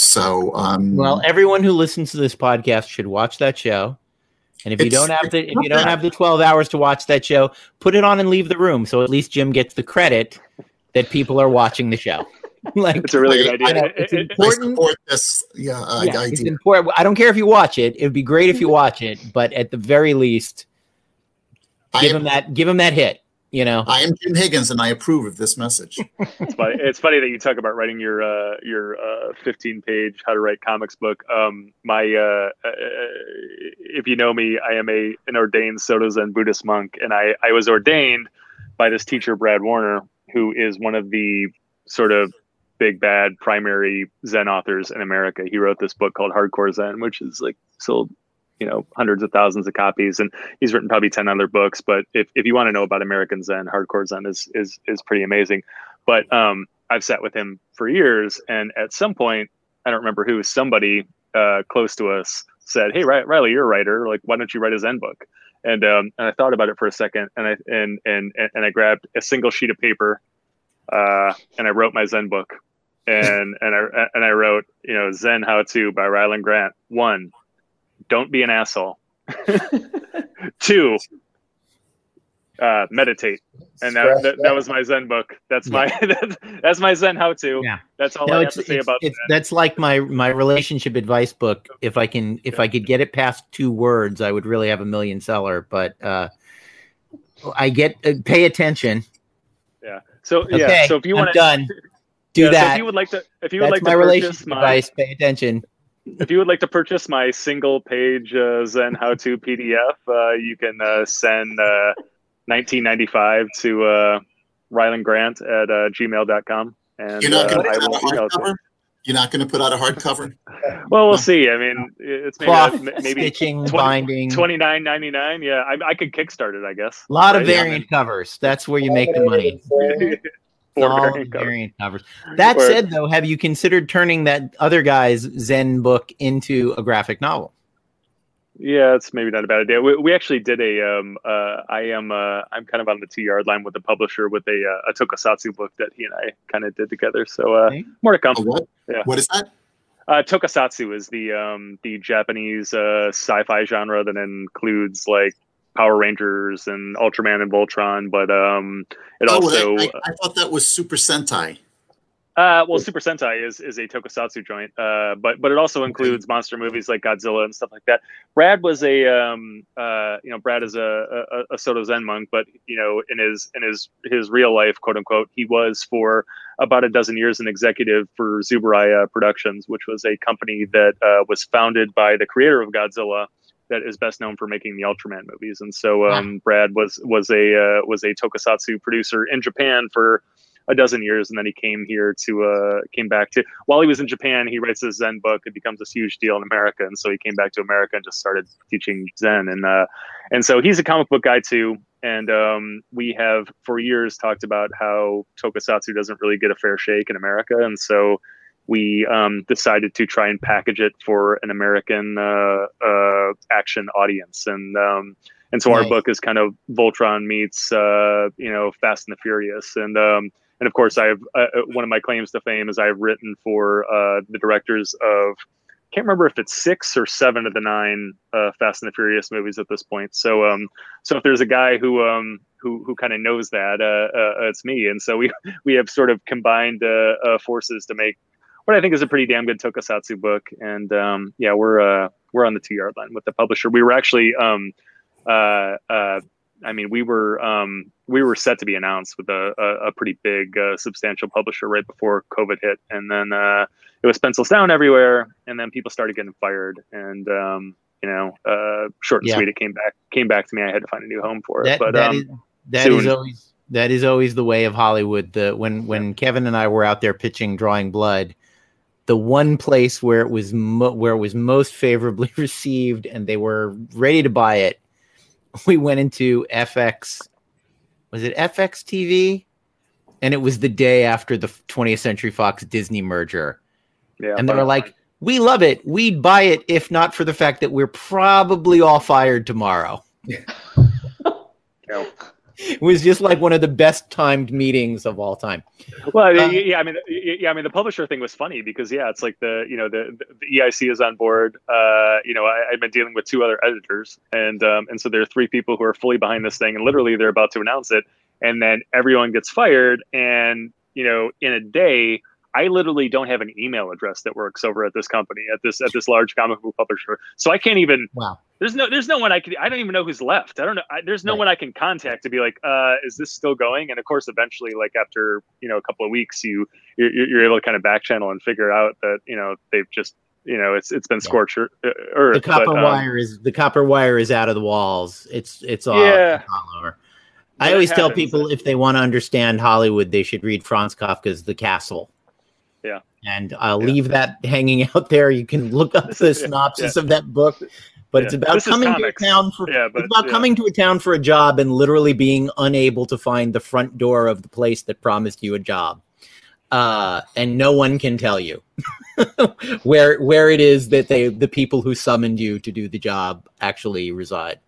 So, um, well, everyone who listens to this podcast should watch that show. And if you don't have the if you don't have the 12 hours to watch that show, put it on and leave the room so at least Jim gets the credit that people are watching the show. like it's a really good idea. it's important. I support this. Yeah, uh, yeah it's important. I don't care if you watch it. It would be great if you watch it, but at the very least, give am, him that. Give him that hit. You know, I am Jim Higgins, and I approve of this message. it's, funny. it's funny that you talk about writing your uh, your uh, 15 page how to write comics book. Um, my uh, uh, if you know me, I am a an ordained Soto Zen Buddhist monk, and I I was ordained by this teacher Brad Warner, who is one of the sort of big bad primary Zen authors in America. He wrote this book called Hardcore Zen, which is like sold you know hundreds of thousands of copies and he's written probably 10 other books but if, if you want to know about american zen hardcore zen is is is pretty amazing. But um i've sat with him for years and at some point i don't remember who somebody uh close to us said hey riley you're a writer like why don't you write a zen book? And um and i thought about it for a second and i and and and i grabbed a single sheet of paper uh and i wrote my zen book. And and i and i wrote you know zen how to by rylend grant one don't be an asshole. Two, uh, meditate. And that, that, that, was my Zen book. That's my that's, that's my Zen how to. Yeah. That's all no, I have to say about that. That's like my my relationship advice book. If I can if I could get it past two words, I would really have a million seller. But uh, I get uh, pay attention. Yeah. So okay, yeah. So if you want done. Do yeah, that. So if you would like to, if you would That's like my to relationship my, advice, pay attention if you would like to purchase my single page uh, Zen how to PDF, uh, you can uh, send 1995 uh, to uh, Rylend Grant at uh, gmail.com. And You're not going to put out a hardcover? You're not going to put out a hardcover? well, we'll see. I mean, it's maybe, Cloth, maybe stitching, 20, binding. 29.99. Yeah, I, I, could kickstart it, I guess. A lot right? of variant yeah, covers. That's where you make the money. all variant, variant covers. That said, though, have you considered turning that other guy's Zen book into a graphic novel? Yeah, it's maybe not a bad idea. We, we actually did a. Um, uh, I am. Uh, I'm kind of on the two yard line with the publisher with a, uh, a tokusatsu book that he and I kind of did together. So uh, okay. more to come. what? Yeah. What is that? Uh, tokusatsu is the um, the Japanese uh, sci-fi genre that includes like Power Rangers and Ultraman and Voltron, but um, it oh, also. I, I, I, thought that was Super Sentai. Uh, well, Super Sentai is, is a tokusatsu joint, uh, but but it also includes okay. monster movies like Godzilla and stuff like that. Brad was a um, uh, you know Brad is a, a, a Soto Zen monk, but you know in his in his his real life, quote unquote, he was for about a dozen years an executive for Tsuburaya Productions, which was a company that uh, was founded by the creator of Godzilla, that is best known for making the Ultraman movies. And so um, Brad was was a uh, was a tokusatsu producer in Japan for a dozen years, and then he came here to uh, came back to while he was in Japan, he writes this Zen book. It becomes this huge deal in America, and so he came back to America and just started teaching Zen. And uh, and so he's a comic book guy too. And um, we have for years talked about how tokusatsu doesn't really get a fair shake in America, and so we um, decided to try and package it for an American uh, uh, action audience. And um, and so nice. our book is kind of Voltron meets uh, you know Fast and the Furious, and um, and of course I have uh, uh, one of my claims to fame is I've written for uh, the directors of can't remember if it's six or seven of the nine uh, Fast and the Furious movies at this point. So um so if there's a guy who um who who kind of knows that uh, uh, it's me, and so we we have sort of combined forces to make what I think is a pretty damn good tokusatsu book. And um, yeah, we're uh, we're on the two yard line with the publisher. We were actually um, uh, uh, I mean, we were um, we were set to be announced with a, a, a pretty big, uh, substantial publisher right before COVID hit, and then uh, it was pencils down everywhere, and then people started getting fired, and um, you know, uh, short and yeah. sweet, it came back came back to me. I had to find a new home for it. That, but that um, is, that is always that is always the way of Hollywood. The when when. Kevin and I were out there pitching Drawing Blood, the one place where it was mo- where it was most favorably received, and they were ready to buy it we went into FX. Was it FX TV? And it was the day after the 20th Century Fox Disney merger. Yeah, and they were like, "We love it. We'd buy it if not for the fact that we're probably all fired tomorrow." Yeah. It was just like one of the best timed meetings of all time. Well, uh, yeah, I mean, yeah, I mean, the publisher thing was funny because yeah, it's like the you know the the EIC is on board. Uh, you know, I, have been dealing with two other editors, and um, and so there are three people who are fully behind this thing, and literally they're about to announce it, and then everyone gets fired, and you know, in a day I literally don't have an email address that works over at this company at this at this large comic book publisher. So I can't even. Wow. There's no there's no one I can I don't even know who's left. I don't know. I, there's no right. one I can contact to be like, uh, is this still going? And of course, eventually, like after you know a couple of weeks, you you're, you're able to kind of back channel and figure out that you know they've just you know it's it's been scorched yeah. earth. The copper but, um, wire is the copper wire is out of the walls. It's it's all, yeah. all over. I always tell people if they want to understand Hollywood, they should read Franz Kafka's The Castle. Yeah. And I'll yeah. leave that hanging out there. You can look up the synopsis yeah. of that book. But it's about this coming to a town for but, it's about coming to a town for a job and literally being unable to find the front door of the place that promised you a job. Uh, and no one can tell you where where it is that they the people who summoned you to do the job actually reside.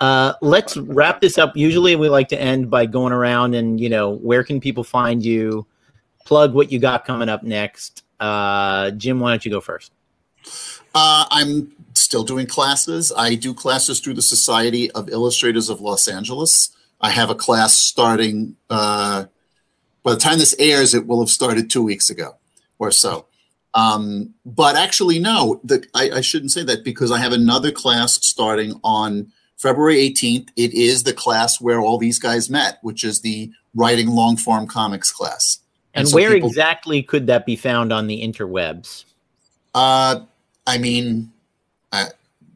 Uh, let's wrap this up. Usually, we like to end by going around and you know where can people find you, plug what you got coming up next. Uh, Jim, why don't you go first? Uh, I'm still doing classes. I do classes through the Society of Illustrators of Los Angeles. I have a class starting. Uh, by the time this airs, it will have started two weeks ago or so. Um, but actually, no, the, I, I shouldn't say that because I have another class starting on February 18th. It is the class where all these guys met, which is the writing long form comics class. And, and so where people, exactly could that be found on the interwebs? Uh, I mean, uh,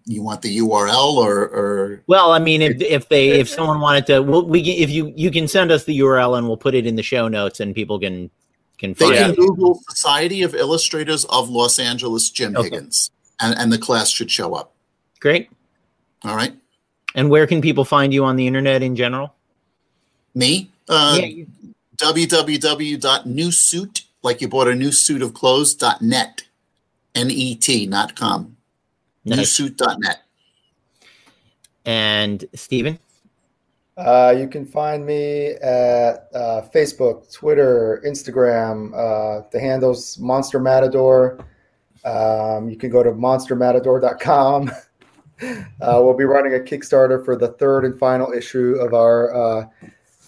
you want the URL or, or? Well, I mean, if if they if someone wanted to, well, we if you you can send us the URL and we'll put it in the show notes and people can can find. They can Google Society of Illustrators of Los Angeles, Jim okay. Higgins, and and the class should show up. Great. All right. And where can people find you on the internet in general? Me? Uh, yeah, you- www.newsuit, like you bought a new suit of clothes, .net, N-E-T, not com. Nice. Newsuit.net. And Steven? Uh, you can find me at uh, Facebook, Twitter, Instagram. Uh, the handle's Monster Matador. Um, you can go to monstermatador.com. uh, we'll be running a Kickstarter for the third and final issue of our uh,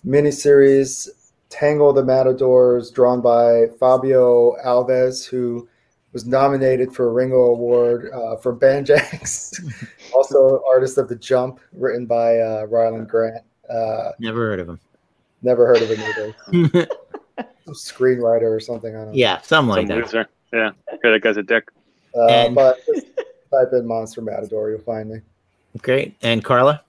miniseries Tangle the Matadors, drawn by Fabio Alves, who was nominated for a Ringo Award uh, for Banjax. also, artist of the Jump, written by uh, Rylend Grant. Uh, never heard of him. Never heard of him either. Screenwriter or something. I don't know. Yeah, something like Some that. Loser. Yeah, that guy's a dick. Uh, and- but type in Monster Matador, you'll find me. Great. And Karla?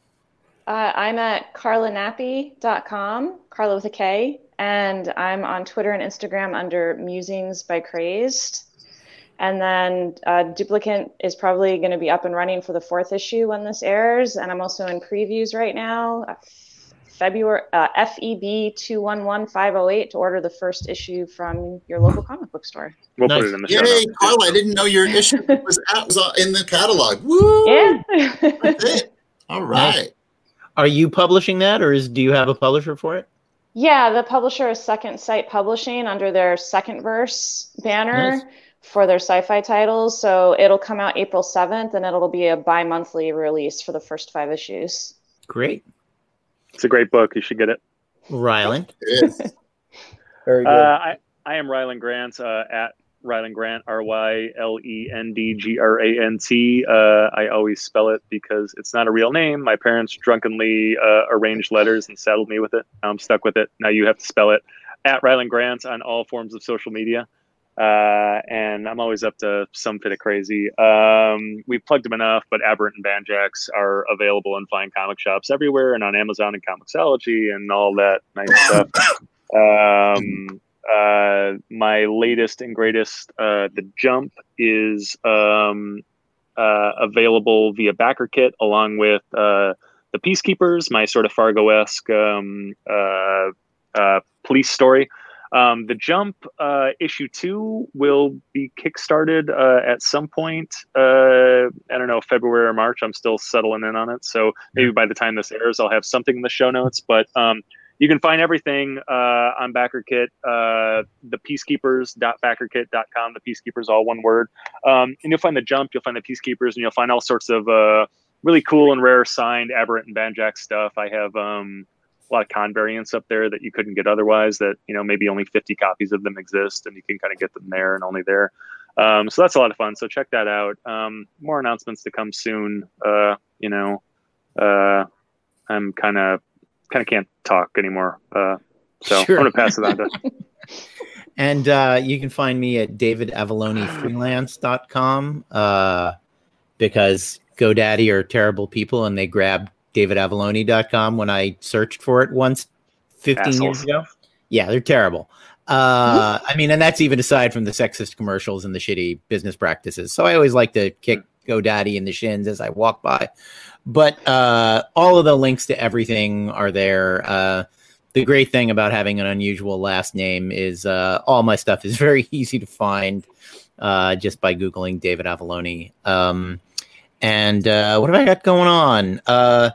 Uh, I'm at karlanappi.com, Karla with a K, and I'm on Twitter and Instagram under Musings by Crazed. And then uh, Duplicant is probably going to be up and running for the fourth issue when this airs. And I'm also in previews right now. uh, February uh, FEB two one one five zero eight to order the first issue from your local comic book store. We'll Nice. put it in the show Yay, notes. Carl! I didn't know your issue was out was in the catalog. Woo! Yeah. That's it. All right. Are you publishing that or is do you have a publisher for it? yeah, the publisher is Second Sight Publishing under their Second Verse banner Nice. For their sci-fi titles. So it'll come out April seventh, and it'll be a bi-monthly release for the first five issues. Great. It's a great book. You should get it. Rylend. It is. Very good. Uh, I, I am Rylend Grant uh, at Rylend Grant, R Y L E N D G R A N T. Uh, I always spell it because it's not a real name. My parents drunkenly uh, arranged letters and saddled me with it. I'm stuck with it. Now you have to spell it at Rylend Grant on all forms of social media. Uh, and I'm always up to some fit of crazy. Um, we've plugged them enough, but Aberrant and Banjax are available in fine comic shops everywhere and on Amazon and Comixology and all that nice stuff. Um, uh, my latest and greatest, uh, The Jump, is um, uh, available via Backer Kit along with uh, The Peacekeepers, my sort of Fargo esque um, uh, uh, police story. Um, the Jump uh, issue two will be kickstarted uh, at some point. Uh, I don't know, February or March. I'm still settling in on it. So maybe by the time this airs, I'll have something in the show notes. But um, you can find everything uh, on BackerKit, uh, the peacekeepers.backerkit.com. The Peacekeepers, all one word. Um, and you'll find the Jump, you'll find the Peacekeepers, and you'll find all sorts of uh, really cool and rare signed Aberrant and Banjax stuff. I have um, a lot of con variants up there that you couldn't get otherwise. That you know maybe only 50 copies of them exist, and you can kind of get them there and only there. Um, so that's a lot of fun. So check that out. Um, more announcements to come soon. Uh, you know, uh, I'm kind of kind of can't talk anymore. Uh, so Sure. I'm gonna pass it on to. And uh, you can find me at davidavallonefreelance.com uh, because GoDaddy are terrible people and they grabbed davidavallone.com when I searched for it once 15 years ago. Yeah, they're terrible. Uh, I mean, and that's even aside from the sexist commercials and the shitty business practices. So I always like to kick GoDaddy in the shins as I walk by. But uh, all of the links to everything are there. Uh, the great thing about having an unusual last name is uh, all my stuff is very easy to find uh, just by Googling David Avallone. Um, and uh, what have I got going on? Uh,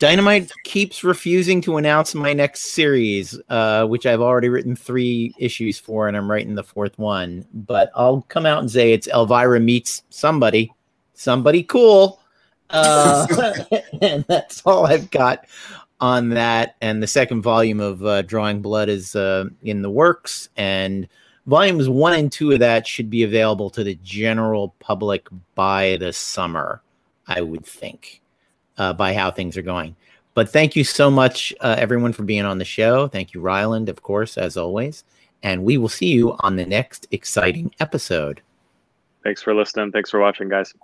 Dynamite keeps refusing to announce my next series, uh, which I've already written three issues for, and I'm writing the fourth one. But I'll come out and say it's Elvira meets somebody, somebody cool. Uh, and that's all I've got on that. And the second volume of uh, Drawing Blood is uh, in the works, and volumes one and two of that should be available to the general public by the summer, I would think, uh, by how things are going. But thank you so much, uh, everyone, for being on the show. Thank you, Rylend, of course, as always. And we will see you on the next exciting episode. Thanks for listening. Thanks for watching, guys.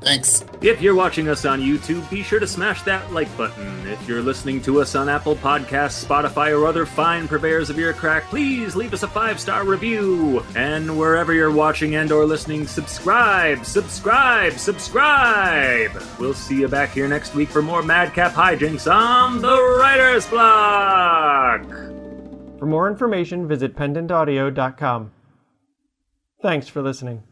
Thanks. If you're watching us on YouTube, be sure to smash that like button. If you're listening to us on Apple Podcasts, Spotify, or other fine purveyors of ear crack, please leave us a five-star review. And wherever you're watching and or listening, subscribe, subscribe, subscribe. We'll see you back here next week for more Madcap hijinks on the Writer's Block. For more information, visit pendantaudio.com. Thanks for listening.